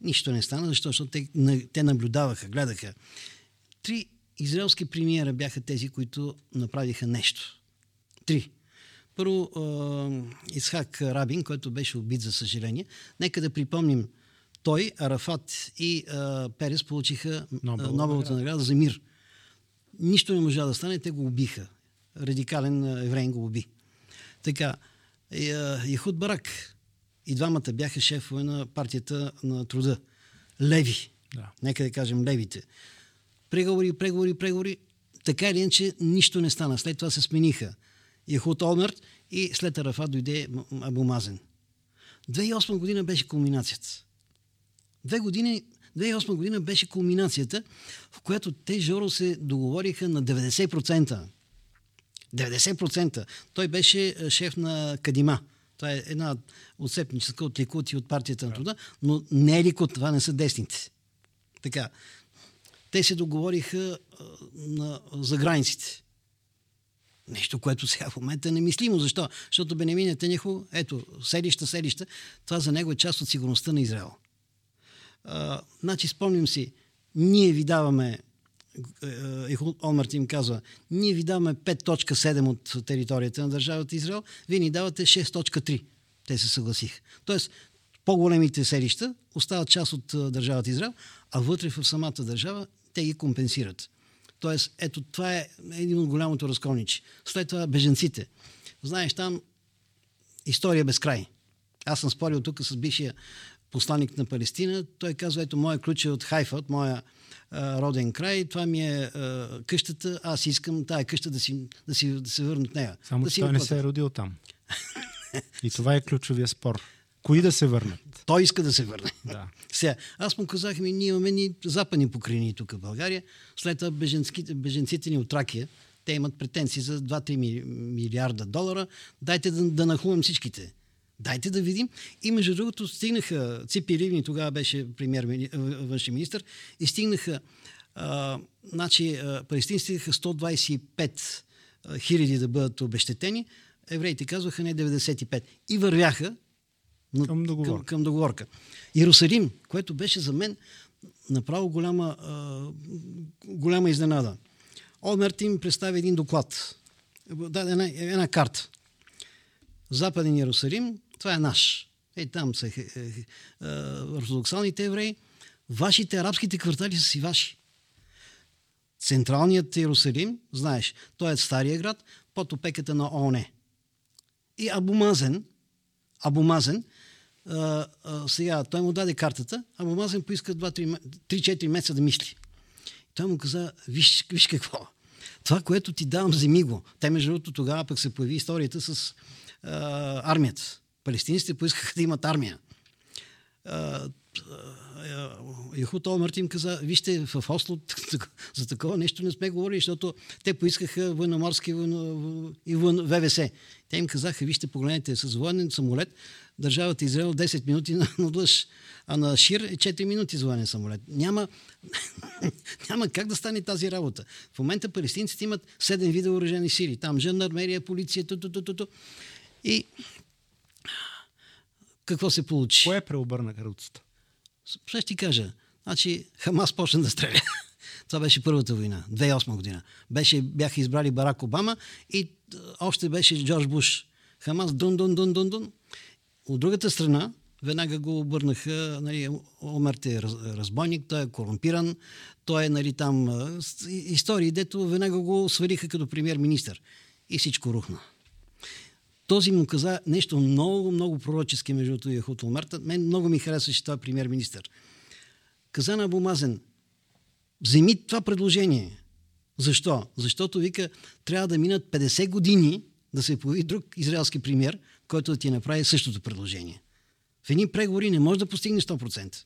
Нищо не стана, защото те, те наблюдаваха, гледаха. Три израелски премиера бяха тези, които направиха нещо. Три. Първо, Исхак Рабин, който беше убит, за съжаление. Нека да припомним той, Арафат и а, Перес получиха Нобел, Нобеловата награда за мир. Нищо не можа да стане, те го убиха. Радикален евреин го уби. Така, Яхуд Барак и двамата бяха шефове на партията на труда. Леви. Да. Нека да кажем левите. Преговори, преговори, преговори. Така или иначе нищо не стана. След това се смениха. Яхуд Олмерт и след Арафат дойде Абумазен. 2008 година беше кулминацията. Две години, 2008 година беше кулминацията, в която те, Жоро, се договориха на 90%. 90%. Той беше е, шеф на Кадима. Това е една отцепническа от Ликут и от партията на труда, но не е Ликут, това не са десните. Така. Те се договориха а, на, за границите. Нещо, което сега в момента е немислимо. Защо? Защото Бенемин Нетенехо, ето, селища, селища, това за него е част от сигурността на Израел. Значи, спомним си, ние ви даваме, Олмарт им казва, ние ви даваме 5.7 от територията на държавата Израел, вие ни давате 6.3. Те се съгласиха. Тоест, по-големите селища остават част от държавата Израел, а вътре в самата държава те ги компенсират. Тоест, ето това е един от голямото разколниче. След това беженците. Знаеш, там история без край. Аз съм спорил тук с бившия посланник на Палестина. Той казва, ето, моя ключ е от Хайфа, от моя а, роден край. Това ми е а, къщата. Аз искам тая къща да, си, да, си, да се върна от нея. Само, да че той не се е родил там. И това е ключовия спор. Кои да се върнат? Той иска да се върне. Да. Сега, аз му казах ми, ние имаме ни западни покрайни тук в България. След това беженците ни от Тракия, те имат претенции за 2-3 милиарда долара. Дайте да, да нахувам всичките. Дайте да видим. И между другото стигнаха, Ципи Ливни тогава беше премьер, външен министр, и стигнаха, а, значи, палестинците стигнаха 125 хиляди да бъдат обещетени, евреите казваха не 95. И вървяха към договорка. Към, към договорка. Иерусалим, което беше за мен направо голяма, а, голяма изненада. Олмерт им представи един доклад. Даде една, една карта. Западен Иерусалим, това е наш. Е, там са е, е, е, ортодоксалните евреи. Вашите арабските квартали са си ваши. Централният Иерусалим, знаеш, той е стария град, под опеката на ООН. И Абумазен, Абумазен сега, той му даде картата, а Мамазен поиска 3-4 месеца да мисли. Той му каза, виж, виж какво, това, което ти давам, вземи го. Те, между другото, тогава пък се появи историята с а, армията. Палестинците поискаха да имат армия. Яхут Олмарт им каза, вижте, в Осло за такова нещо не сме говорили, защото те поискаха военноморски и ВВС. Те им казаха, вижте, погледнете, с военен самолет държавата Израел 10 минути на, на а на Шир е 4 минути за военен самолет. Няма, няма как да стане тази работа. В момента палестинците имат 7 вида въоръжени сили. Там жандармерия, полиция, ту, ту, ту, ту. И какво се получи? Кое преобърна каруцата? Ще ти кажа. Значи Хамас почна да стреля. Това беше първата война, 2008 година. Беше, бяха избрали Барак Обама и още беше Джордж Буш. Хамас дун, дун, дун, дун, дун. От другата страна, веднага го обърнаха, нали, Омерт е разбойник, той е корумпиран, той е нали, там истории, дето веднага го свалиха като премьер-министър. И всичко рухна. Този му каза нещо много, много пророчески между и Яхут Омерта. Мен много ми харесваше това премьер-министър. Каза на Бумазен, вземи това предложение. Защо? Защото, вика, трябва да минат 50 години да се появи друг израелски премьер, който да ти направи същото предложение. В едни преговори не може да постигнеш 100%.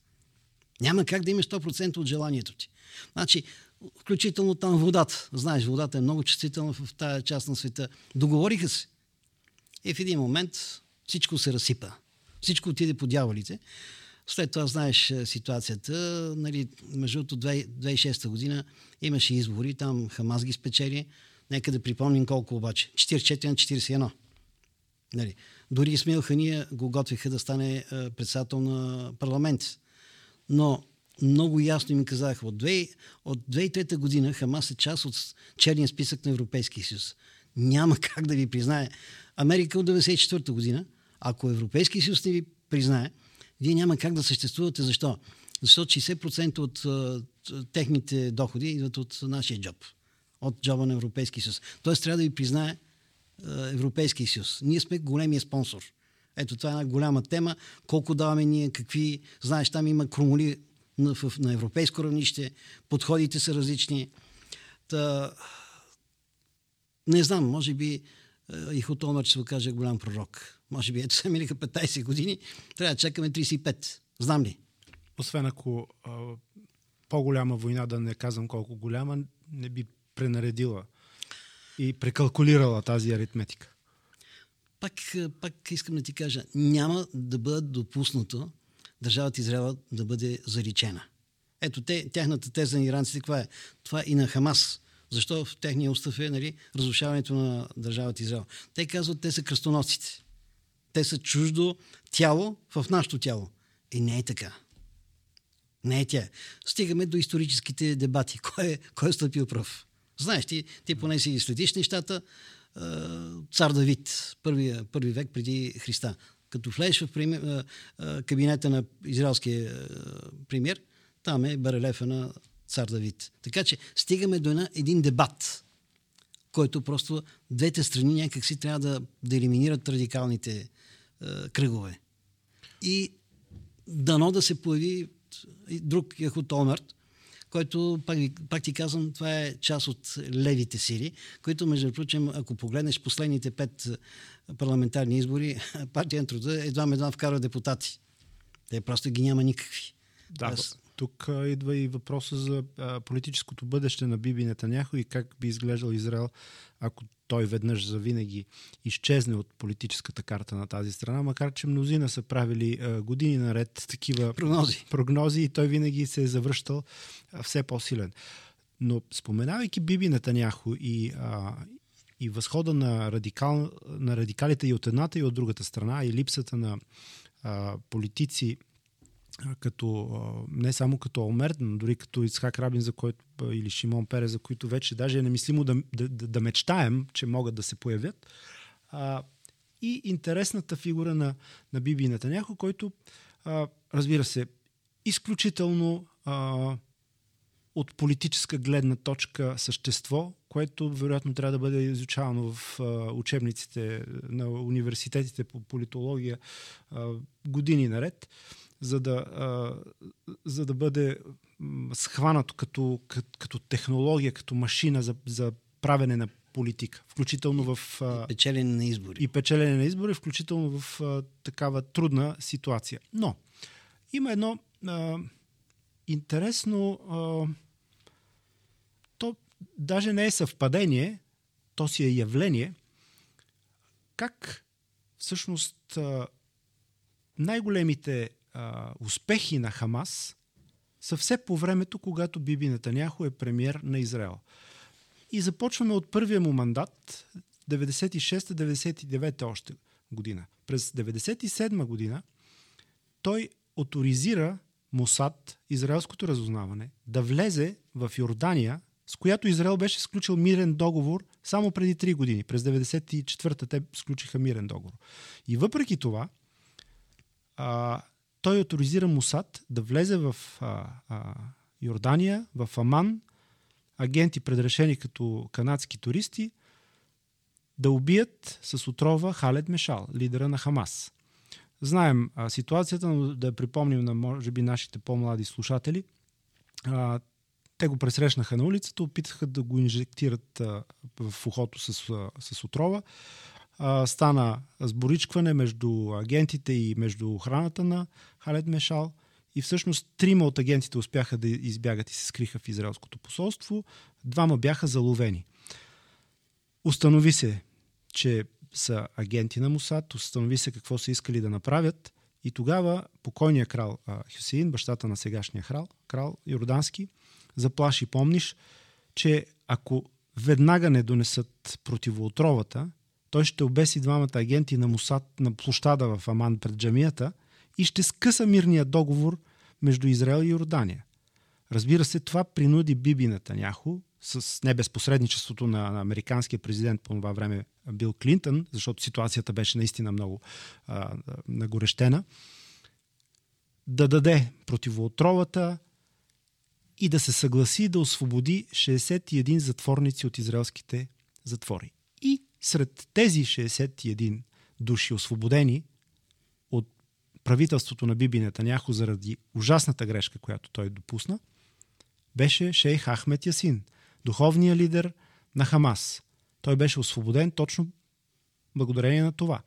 Няма как да имаш 100% от желанието ти. Значи, включително там водата. Знаеш, водата е много чувствителна в тази част на света. Договориха се. И в един момент всичко се разсипа. Всичко отиде по дяволите. След това знаеш е, ситуацията. Нали, между 2006 година имаше избори, там Хамас ги спечели. Нека да припомним колко обаче. 44 на 41. Нали. Дори Исмил Хания го готвиха да стане е, председател на парламент. Но много ясно ми казаха, от, 2, от 2003 година Хамас е част от черния списък на Европейския съюз. Няма как да ви признае. Америка от 1994 година, ако Европейския съюз не ви признае, вие няма как да съществувате. Защо? Защото 60% от техните доходи идват от нашия джоб. От джоба на Европейския съюз. Тоест трябва да ви признае Европейския съюз. Ние сме големия спонсор. Ето това е една голяма тема. Колко даваме ние, какви... Знаеш, там има кромоли на, на европейско равнище, подходите са различни. Та, не знам, може би и Хотомър ще окаже голям пророк. Може би ето са минаха 15 години, трябва да чакаме 35. Знам ли? Освен ако а, по-голяма война, да не казвам колко голяма, не би пренаредила и прекалкулирала тази аритметика. Пак, пак искам да ти кажа, няма да бъдат допуснато държавата Израел да бъде заричена. Ето те, тяхната теза на иранците, каква е? Това и на Хамас. Защо в техния устав е нали, разрушаването на държавата Израел? Те казват, те са кръстоносците. Те са чуждо тяло в нашето тяло. И не е така. Не е тя. Стигаме до историческите дебати. Кой е, кой е стъпил пръв? Знаеш, ти, ти поне си следиш нещата. Цар Давид, първи, първи век преди Христа. Като влезеш в премьер, кабинета на израелския премьер, там е барелефа на цар Давид. Така че стигаме до една, един дебат, който просто двете страни някакси трябва да, да елиминират радикалните е, кръгове. И дано да се появи друг Яхут Омерт, който, пак, пак ти казвам, това е част от левите сили, които, между прочим, ако погледнеш последните пет парламентарни избори, партия на труда едва едва вкарва депутати. Те просто ги няма никакви. Да, Аз... тук идва и въпроса за политическото бъдеще на Биби Нетаняхо и как би изглеждал Израел, ако той веднъж завинаги изчезне от политическата карта на тази страна, макар че мнозина са правили години наред такива прогнози. прогнози и той винаги се е завръщал все по-силен. Но споменавайки Биби Нетаняхо и, а, и възхода на, радикал, на радикалите и от едната и от другата страна и липсата на а, политици като, не само като Омер, но дори като Ицхак Рабин за който, или Шимон Пере, за които вече даже е немислимо да, да, да мечтаем, че могат да се появят. И интересната фигура на, на Биби Натаняхо, който, разбира се, изключително от политическа гледна точка същество, което вероятно трябва да бъде изучавано в учебниците на университетите по политология години наред, за да, а, за да бъде схванато като, като, като технология, като машина за, за правене на политика, включително в... И печелене на избори. И печелене на избори, включително в а, такава трудна ситуация. Но има едно а, интересно... А, то даже не е съвпадение, то си е явление. Как всъщност най-големите успехи на Хамас са все по времето, когато Биби Натаняхо е премьер на Израел. И започваме от първия му мандат, 96-99 още година. През 97 година той авторизира Мосад, израелското разузнаване, да влезе в Йордания, с която Израел беше сключил мирен договор само преди 3 години. През 94-та те сключиха мирен договор. И въпреки това, а, той авторизира Мусад да влезе в а, а, Йордания, в Аман, агенти предрешени като канадски туристи, да убият с отрова Халед Мешал, лидера на Хамас. Знаем а, ситуацията, но да я припомним на, може би, нашите по-млади слушатели. А, те го пресрещнаха на улицата, опитаха да го инжектират а, в ухото с, а, с отрова. А, стана сборичкване между агентите и между охраната на Халед Мешал. И всъщност трима от агентите успяха да избягат и се скриха в израелското посолство. Двама бяха заловени. Установи се, че са агенти на Мусад, установи се какво са искали да направят и тогава покойният крал Хюсеин, бащата на сегашния крал, крал Йордански, заплаши, помниш, че ако веднага не донесат противоотровата, той ще обеси двамата агенти на Мусад на площада в Аман пред джамията и ще скъса мирния договор между Израел и Йордания. Разбира се, това принуди Биби Натаняхо с небезпосредничеството на, американския президент по това време Бил Клинтън, защото ситуацията беше наистина много а, нагорещена, да даде противоотровата и да се съгласи да освободи 61 затворници от израелските затвори. И сред тези 61 души освободени правителството на Биби Нетаняхо заради ужасната грешка, която той допусна, беше шейх Ахмет Ясин, духовният лидер на Хамас. Той беше освободен точно благодарение на това.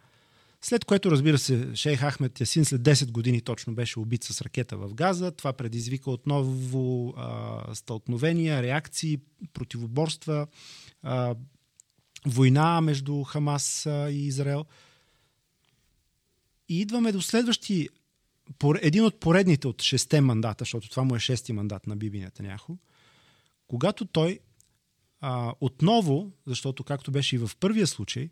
След което, разбира се, шейх Ахмед Ясин след 10 години точно беше убит с ракета в Газа. Това предизвика отново а, стълкновения, реакции, противоборства, а, война между Хамас и Израел. И идваме до следващи, един от поредните от шесте мандата, защото това му е шести мандат на Биби Нетаняхо, когато той а, отново, защото както беше и в първия случай,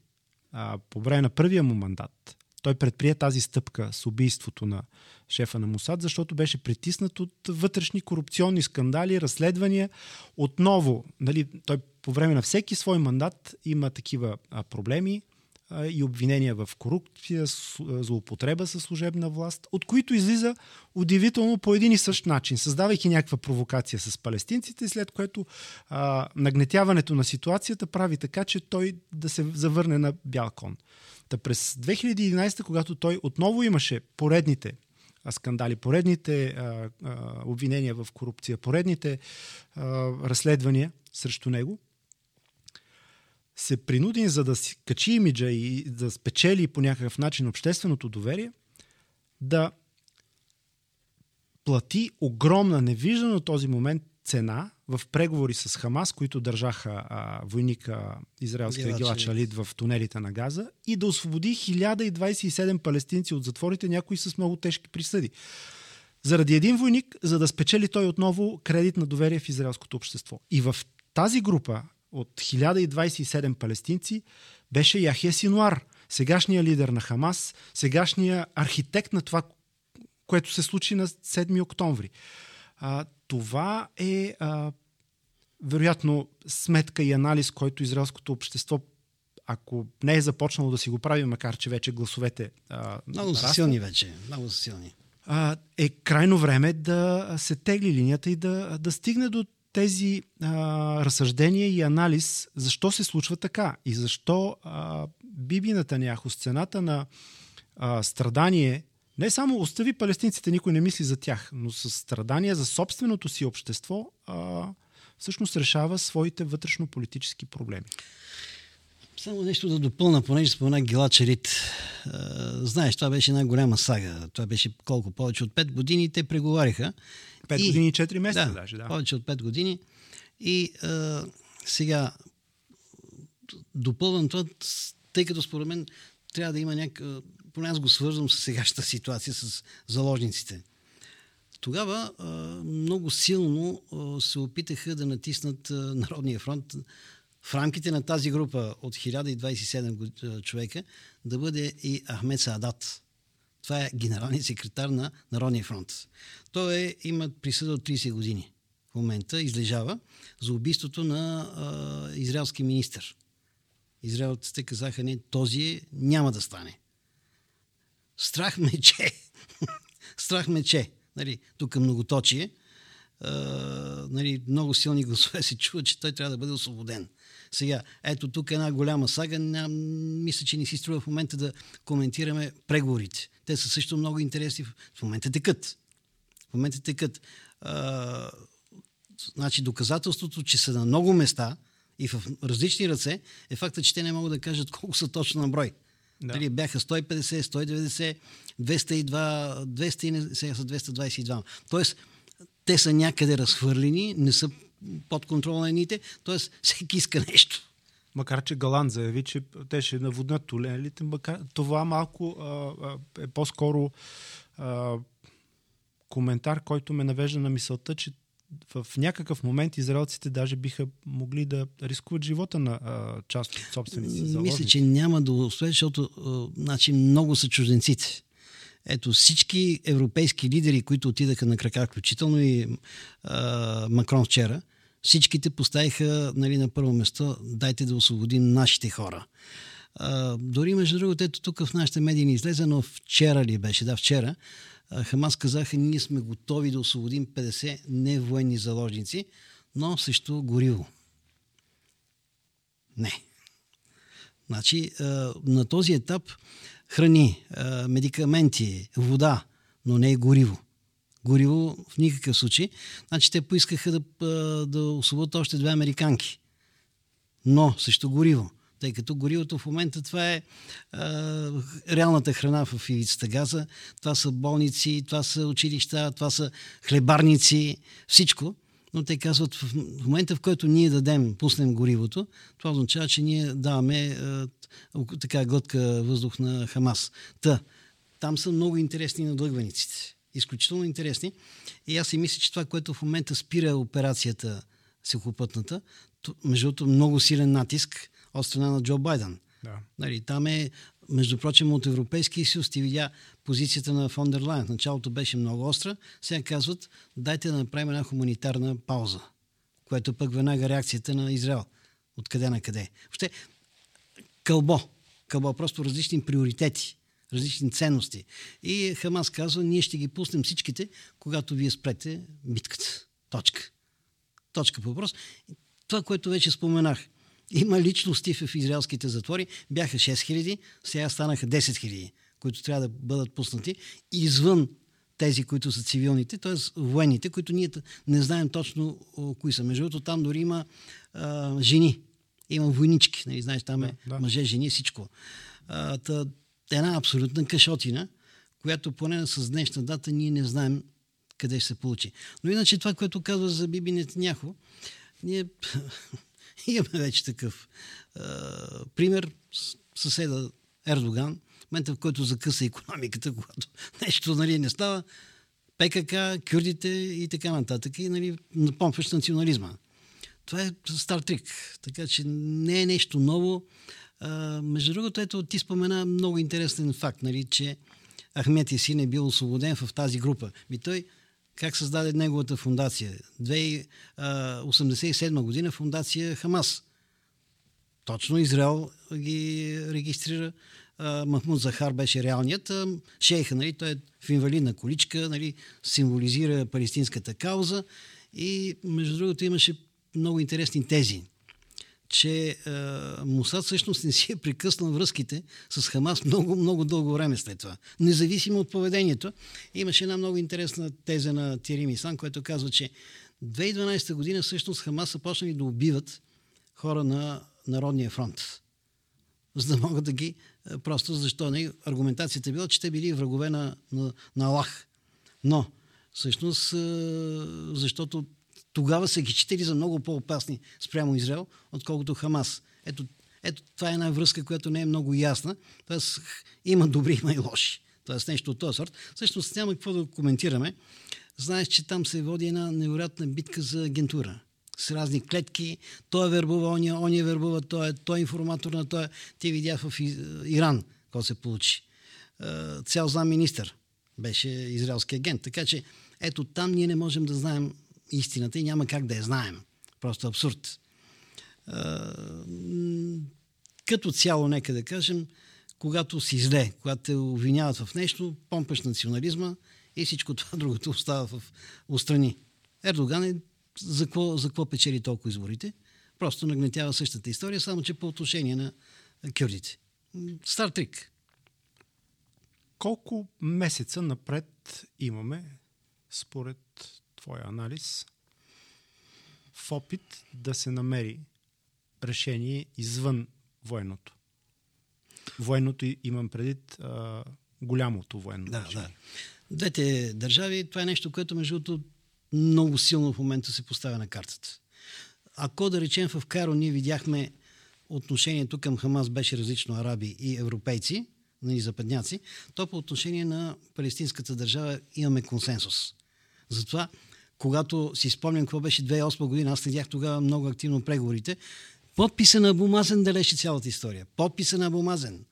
а, по време на първия му мандат, той предприе тази стъпка с убийството на шефа на Мусад, защото беше притиснат от вътрешни корупционни скандали, разследвания. Отново, нали, той по време на всеки свой мандат има такива а, проблеми и обвинения в корупция, злоупотреба със служебна власт, от които излиза удивително по един и същ начин, създавайки някаква провокация с палестинците, след което а, нагнетяването на ситуацията прави така, че той да се завърне на бял кон. Та през 2011, когато той отново имаше поредните скандали, поредните а, а, обвинения в корупция, поредните а, разследвания срещу него, се принуден за да си качи имиджа и да спечели по някакъв начин общественото доверие, да плати огромна, невиждана от този момент цена в преговори с Хамас, които държаха а, войника израелския Гилач Алид в тунелите на Газа и да освободи 1027 палестинци от затворите, някои с много тежки присъди. Заради един войник, за да спечели той отново кредит на доверие в израелското общество. И в тази група от 1027 палестинци беше Яхия Синуар, сегашния лидер на Хамас, сегашния архитект на това, което се случи на 7 октомври. А, това е а, вероятно сметка и анализ, който израелското общество ако не е започнало да си го прави, макар че вече гласовете. А, много са силни вече. Много са силни. А, е крайно време да се тегли линията и да, да стигне до тези а, разсъждения и анализ защо се случва така и защо а, Биби Натаняхо сцената на а, страдание, не само остави палестинците, никой не мисли за тях, но с страдания за собственото си общество, а, всъщност решава своите вътрешно-политически проблеми. Само нещо да допълна, понеже спомена Гила Чарит. Знаеш, това беше една голяма сага. Това беше колко? Повече от 5 години те преговаряха. 5 и, години и 4 месеца да, даже, да. Повече от 5 години. И а, сега допълвам това, тъй като според мен трябва да има някакъв... Поне аз го свързвам с сегашната ситуация с заложниците. Тогава а, много силно а, се опитаха да натиснат а, Народния фронт в рамките на тази група от 1027 човека да бъде и Ахмед Саадат. Това е генералният секретар на Народния фронт. Той е, има присъда от 30 години. В момента излежава за убийството на а, израелски министр. Израелците казаха, не, този няма да стане. Страх мече. Страх мече. Нали, тук е многоточие. А, нали, много силни гласове се чува, че той трябва да бъде освободен. Сега, ето тук една голяма сага. Ням, мисля, че ни си струва в момента да коментираме преговорите. Те са също много интересни. В момента текат. В момента текат. А, значи доказателството, че са на много места и в различни ръце, е факта, че те не могат да кажат колко са точно на брой. Да. Дали бяха 150, 190, 202, 200 сега са 222. Тоест, те са някъде разхвърлени, не са под контрол на едните, т.е. всеки иска нещо. Макар, че Галан заяви, че те ще наводнат тунелите, макар това малко а, а, е по-скоро а, коментар, който ме навежда на мисълта, че в някакъв момент израелците даже биха могли да рискуват живота на а, част от собственици заложници. Мисля, че няма да успее, защото а, значи, много са чужденците. Ето всички европейски лидери, които отидаха на крака, включително и а, Макрон вчера, всичките поставиха нали, на първо место дайте да освободим нашите хора. А, дори между другото, ето тук в нашите медии не излезе, но вчера ли беше? Да, вчера. Хамас казаха, ние сме готови да освободим 50 невоенни заложници, но също гориво. Не. Значи, на този етап храни, медикаменти, вода, но не е гориво. Гориво в никакъв случай. Значи те поискаха да, да освободят още две американки. Но също гориво. Тъй като горивото в момента това е а, реалната храна в ивицата газа. Това са болници, това са училища, това са хлебарници, всичко но те казват в момента, в който ние дадем, пуснем горивото, това означава, че ние даваме е, така глътка въздух на Хамас. Та, там са много интересни надлъгваниците. Изключително интересни. И аз си мисля, че това, което в момента спира операцията сухопътната, между другото много силен натиск от страна на Джо Байден. Да. Нали, там е, между прочим, от Европейския съюз ти видя позицията на Фондер Лайн. Началото беше много остра. Сега казват, дайте да направим една хуманитарна пауза, което пък веднага реакцията на Израел. Откъде на къде. Въобще, кълбо. Кълбо, просто различни приоритети, различни ценности. И Хамас казва, ние ще ги пуснем всичките, когато вие спрете битката. Точка. Точка по въпрос. Това, което вече споменах. Има личности в израелските затвори. Бяха 6000, сега станаха 10 000 които трябва да бъдат пуснати, извън тези, които са цивилните, т.е. военните, които ние не знаем точно кои са. Между другото, там дори има а, жени, има войнички, нали, знаеш, там е да, да. мъже, жени, всичко. А, та, една абсолютна кашотина, която поне с днешна дата ние не знаем къде ще се получи. Но иначе това, което казва за Биби Нетняхо, ние имаме вече такъв а, пример. Съседа Ердоган момента, в който закъса економиката, когато нещо нали, не става, ПКК, кюрдите и така нататък. И нали, напомпваш национализма. Това е стар трик. Така че не е нещо ново. Между другото, ето ти спомена много интересен факт, нали, че Ахмет Исин е бил освободен в тази група. И той как създаде неговата фундация? 1987 година фундация Хамас. Точно Израел ги регистрира Махмуд Захар беше реалният. Шейха, нали, той е в инвалидна количка, нали, символизира палестинската кауза И между другото имаше много интересни тези, че е, Мусад всъщност не си е прекъснал връзките с Хамас много, много дълго време след това. Независимо от поведението. Имаше една много интересна теза на Тири Мисан, която казва, че 2012 година всъщност Хамас са почнали да убиват хора на Народния фронт. За да могат да ги... Просто защо не? Аргументацията била, че те били врагове на, на, на Аллах. Но, всъщност, защото тогава са ги читали за много по-опасни спрямо Израел, отколкото Хамас. Ето, ето това е една връзка, която не е много ясна. Тоест, има добри, има и лоши. Тоест нещо от този сорт. Всъщност няма какво да коментираме. Знаеш, че там се води една невероятна битка за агентура с разни клетки. Той е вербува, ония е вербува, той е, той е информатор на той. Ти видя в Иран, какво се получи. Цял зам министър беше израелски агент. Така че ето там ние не можем да знаем истината и няма как да я знаем. Просто абсурд. Като цяло, нека да кажем, когато си зле, когато те обвиняват в нещо, помпаш национализма и всичко това другото остава в устрани. Ердоган е за какво, за какво печели толкова изборите? Просто нагнетява същата история, само че по отношение на кюрдите. Стар трик. Колко месеца напред имаме, според твоя анализ, в опит да се намери решение извън военното? Военното имам предвид а, голямото военно да, решение. Да. Двете държави, това е нещо, което между другото много силно в момента се поставя на картата. Ако да речем в Каро ние видяхме отношението към Хамас беше различно араби и европейци, нали, западняци, то по отношение на палестинската държава имаме консенсус. Затова, когато си спомням какво беше 2008 година, аз следях тогава много активно преговорите, подписа на Бумазен далеше цялата история. Подписа на Бумазен.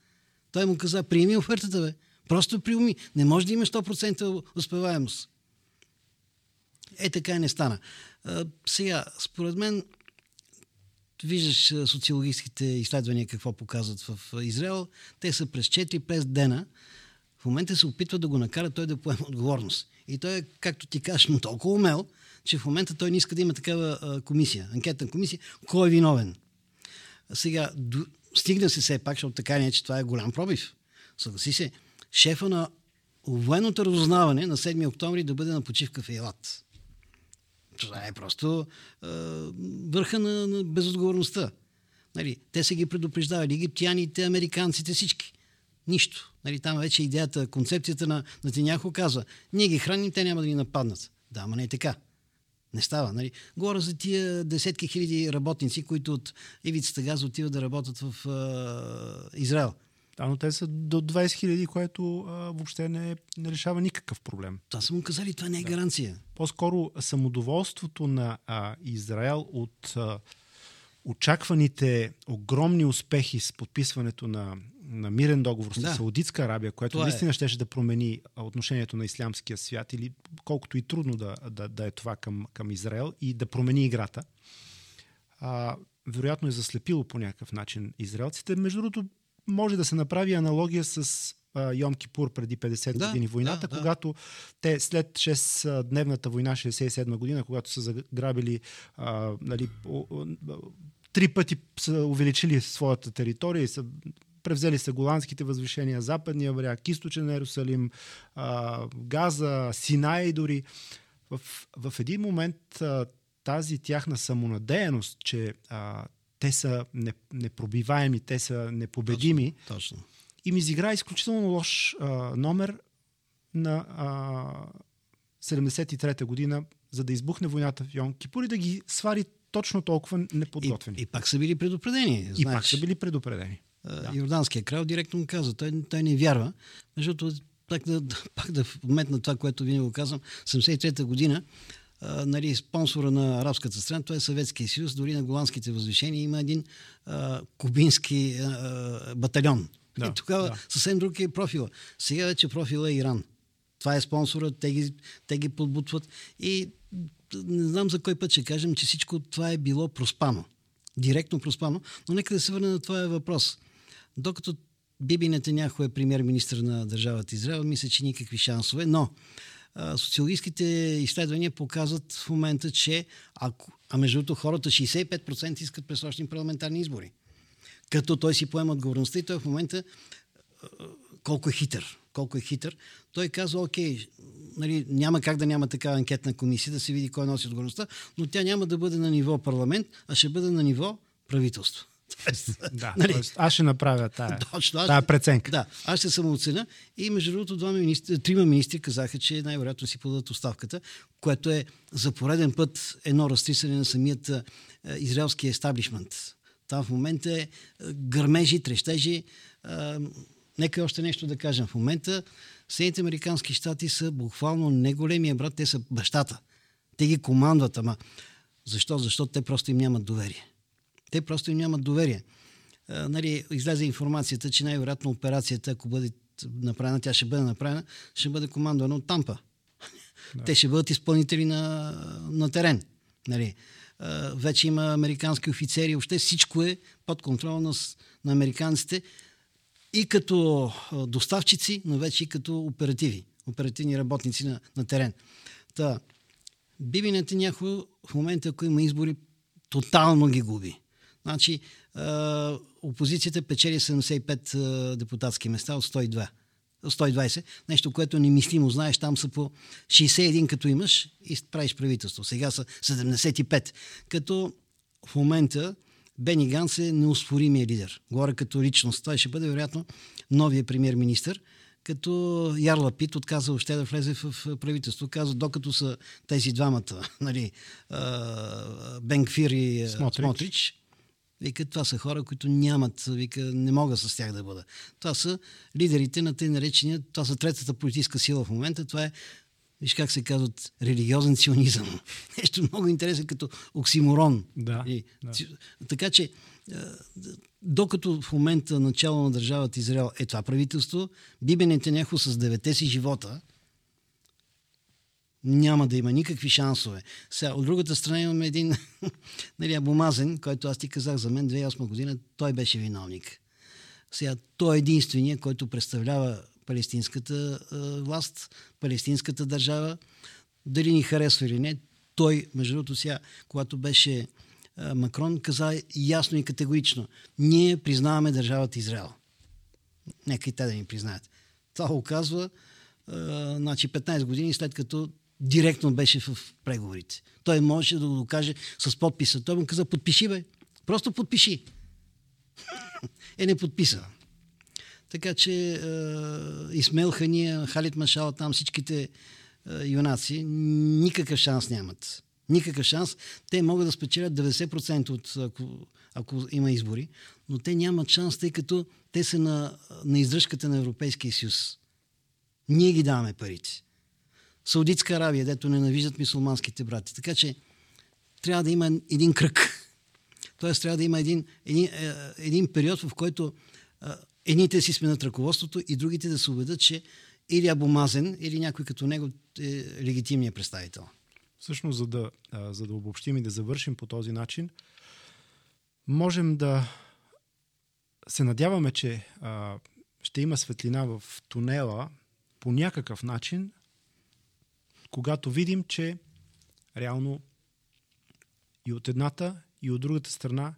Той му каза, приеми офертата, бе. Просто приеми. Не може да има 100% успеваемост. Е, така и не стана. А, сега, според мен, виждаш социологическите изследвания какво показват в Израел. Те са през 4-5 дена. В момента се опитват да го накарат той да поема отговорност. И той е, както ти кажеш, но толкова умел, че в момента той не иска да има такава комисия, анкетна комисия. Кой е виновен? Сега, стигна се все пак, защото така не е, че това е голям пробив. Съгласи се, шефа на военното разузнаване на 7 октомври да бъде на почивка в Ейлат. Това е просто а, върха на, на безотговорността. Нали, те са ги предупреждавали, египтяните, американците, всички. Нищо. Нали, там вече идеята, концепцията на, на Теняхо казва, ние ги храним, те няма да ни нападнат. Да, ама не е така. Не става. Нали? Говоря за тия десетки хиляди работници, които от ивицата газ отиват да работят в а, Израел. Да, но те са до 20 хиляди, което а, въобще не, не решава никакъв проблем. Това са му казали, това не е да. гаранция. По-скоро самодоволството на а, Израел от а, очакваните огромни успехи с подписването на, на мирен договор с да. Саудитска Арабия, което това наистина е. щеше да промени отношението на ислямския свят или колкото и трудно да, да, да е това към, към Израел и да промени играта. А, вероятно е заслепило по някакъв начин израелците. Между другото, може да се направи аналогия с Йом Кипур преди 50 да, години войната, да, когато да. те след 6-дневната война, 67 година, когато са заграбили а, нали, три пъти са увеличили своята територия и са превзели са голандските възвишения, западния бряг, източен Иерусалим, а, Газа, Синай дори. В, в един момент а, тази тяхна самонадеяност, че а, те са непробиваеми, те са непобедими. Точно. точно. И ми изигра изключително лош а, номер на а, 73-та година, за да избухне войната в Йон Кипур и да ги свари точно толкова неподготвени. И, и пак са били предупредени. И знаеш. пак са били предупредени. Да. Йорданския крал директно му каза, той, той не вярва. Защото пак да, пак да вметна това, което винаги го казвам, 73-та година а, нали, спонсора на арабската страна, това е Съветския съюз, дори на голандските възвишения има един а, кубински а, батальон. Да, и тогава да. съвсем друг е профила. Сега вече профила е Иран. Това е спонсора, те ги, те ги подбутват и не знам за кой път ще кажем, че всичко това е било проспано. Директно проспано. Но нека да се върне на твоя въпрос. Докато Биби Нетаняхо е премьер-министр на държавата Израел, мисля, че никакви шансове, но социологическите изследвания показват в момента, че ако, а между другото хората 65% искат пресрочни парламентарни избори. Като той си поема отговорността и той в момента колко е хитър. Колко е хитър. Той казва, окей, нали, няма как да няма такава анкетна комисия, да се види кой носи отговорността, но тя няма да бъде на ниво парламент, а ще бъде на ниво правителство. да, нали? аз ще направя тая, Точно, аз, тая преценка. Да, аз ще самооценя. И между другото, двама министри, трима министри казаха, че най-вероятно си подадат оставката, което е за пореден път едно разтрисане на самият е, израелски естаблишмент. Там в момента е гърмежи, трещежи. Е, нека още нещо да кажем. В момента Съединените Американски щати са буквално не големия брат, те са бащата. Те ги командват, ама защо? Защото те просто им нямат доверие. Те просто им нямат доверие. А, нали, излезе информацията, че най-вероятно операцията, ако бъде направена, тя ще бъде направена, ще бъде командвана от Тампа. Да. Те ще бъдат изпълнители на, на терен. Нали. Вече има американски офицери, въобще всичко е под контрол на, на американците и като доставчици, но вече и като оперативи, оперативни работници на, на терен. Та, Биби Нетаняху в момента, ако има избори, тотално ги губи. Значи, опозицията печели 75 а, депутатски места от 102. 120, нещо, което немислимо знаеш, там са по 61 като имаш и правиш правителство. Сега са 75. Като в момента Бени Ганс е неоспоримия лидер. Говоря като личност. Това ще бъде, вероятно, новия премьер-министр, като Ярла Пит отказа още да влезе в правителство. Каза, докато са тези двамата, нали, Бенкфир и Смотрич, Смотрич Вика, това са хора, които нямат, вика, не мога с тях да бъда. Това са лидерите на те наречения, това са третата политическа сила в момента, това е Виж как се казват религиозен ционизъм. Нещо много интересно като оксиморон. Да, и, да. Така че, докато в момента начало на държавата Израел е това правителство, Биби Нетаняху с девете си живота няма да има никакви шансове. Сега, от другата страна имаме един нали, Абомазен, който аз ти казах за мен 2008 година, той беше виновник. Сега, той е единствения, който представлява палестинската а, власт, палестинската държава. Дали ни харесва или не, той, между другото сега, когато беше а, Макрон, каза ясно и категорично, ние признаваме държавата Израел. Нека и те да ни признаят. Това оказва а, значи 15 години след като директно беше в преговорите. Той можеше да го докаже с подписа. Той му каза, подпиши бе. Просто подпиши. е, не подписа. Така че е, Исмел Хания, Халит Машал, там всичките е, юнаци никакъв шанс нямат. Никакъв шанс. Те могат да спечелят 90% от ако, ако има избори, но те нямат шанс, тъй като те са на, на издръжката на Европейския съюз. Ние ги даваме парите. Саудитска Аравия, дето ненавиждат мисулманските брати. Така че трябва да има един кръг. Тоест трябва да има един, един, е, един период, в който е, едните си сменят ръководството и другите да се убедят, че или Абомазен, или някой като него е легитимният представител. Всъщност, за да, за да обобщим и да завършим по този начин, можем да се надяваме, че а, ще има светлина в тунела по някакъв начин, когато видим, че реално и от едната, и от другата страна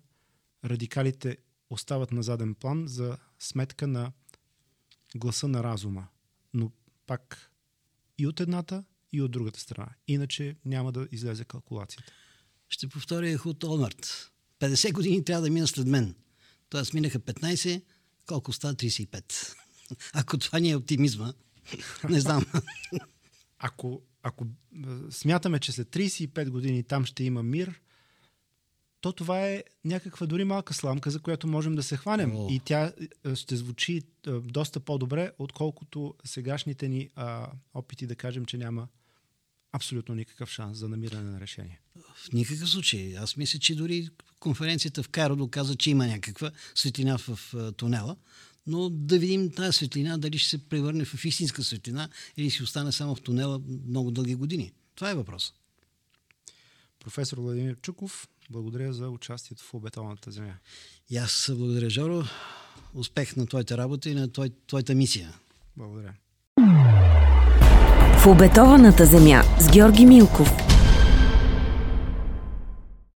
радикалите остават на заден план за сметка на гласа на разума. Но пак и от едната, и от другата страна. Иначе няма да излезе калкулацията. Ще повторя Худ Олмарт. 50 години трябва да мина след мен. Тоест минаха 15, колко става 35. Ако това ни е оптимизма, не знам. Ако ако смятаме, че след 35 години там ще има мир, то това е някаква дори малка сламка, за която можем да се хванем. О. И тя ще звучи доста по-добре, отколкото сегашните ни а, опити да кажем, че няма абсолютно никакъв шанс за намиране на решение. В никакъв случай. Аз мисля, че дори конференцията в Кайро доказа, че има някаква светлина в тунела но да видим тази светлина, дали ще се превърне в истинска светлина или ще остане само в тунела много дълги години. Това е въпрос. Професор Владимир Чуков, благодаря за участието в обеталната земя. И аз благодаря, Жоро. Успех на твоята работа и на твой, твоята мисия. Благодаря. В обетованата земя с Георги Милков.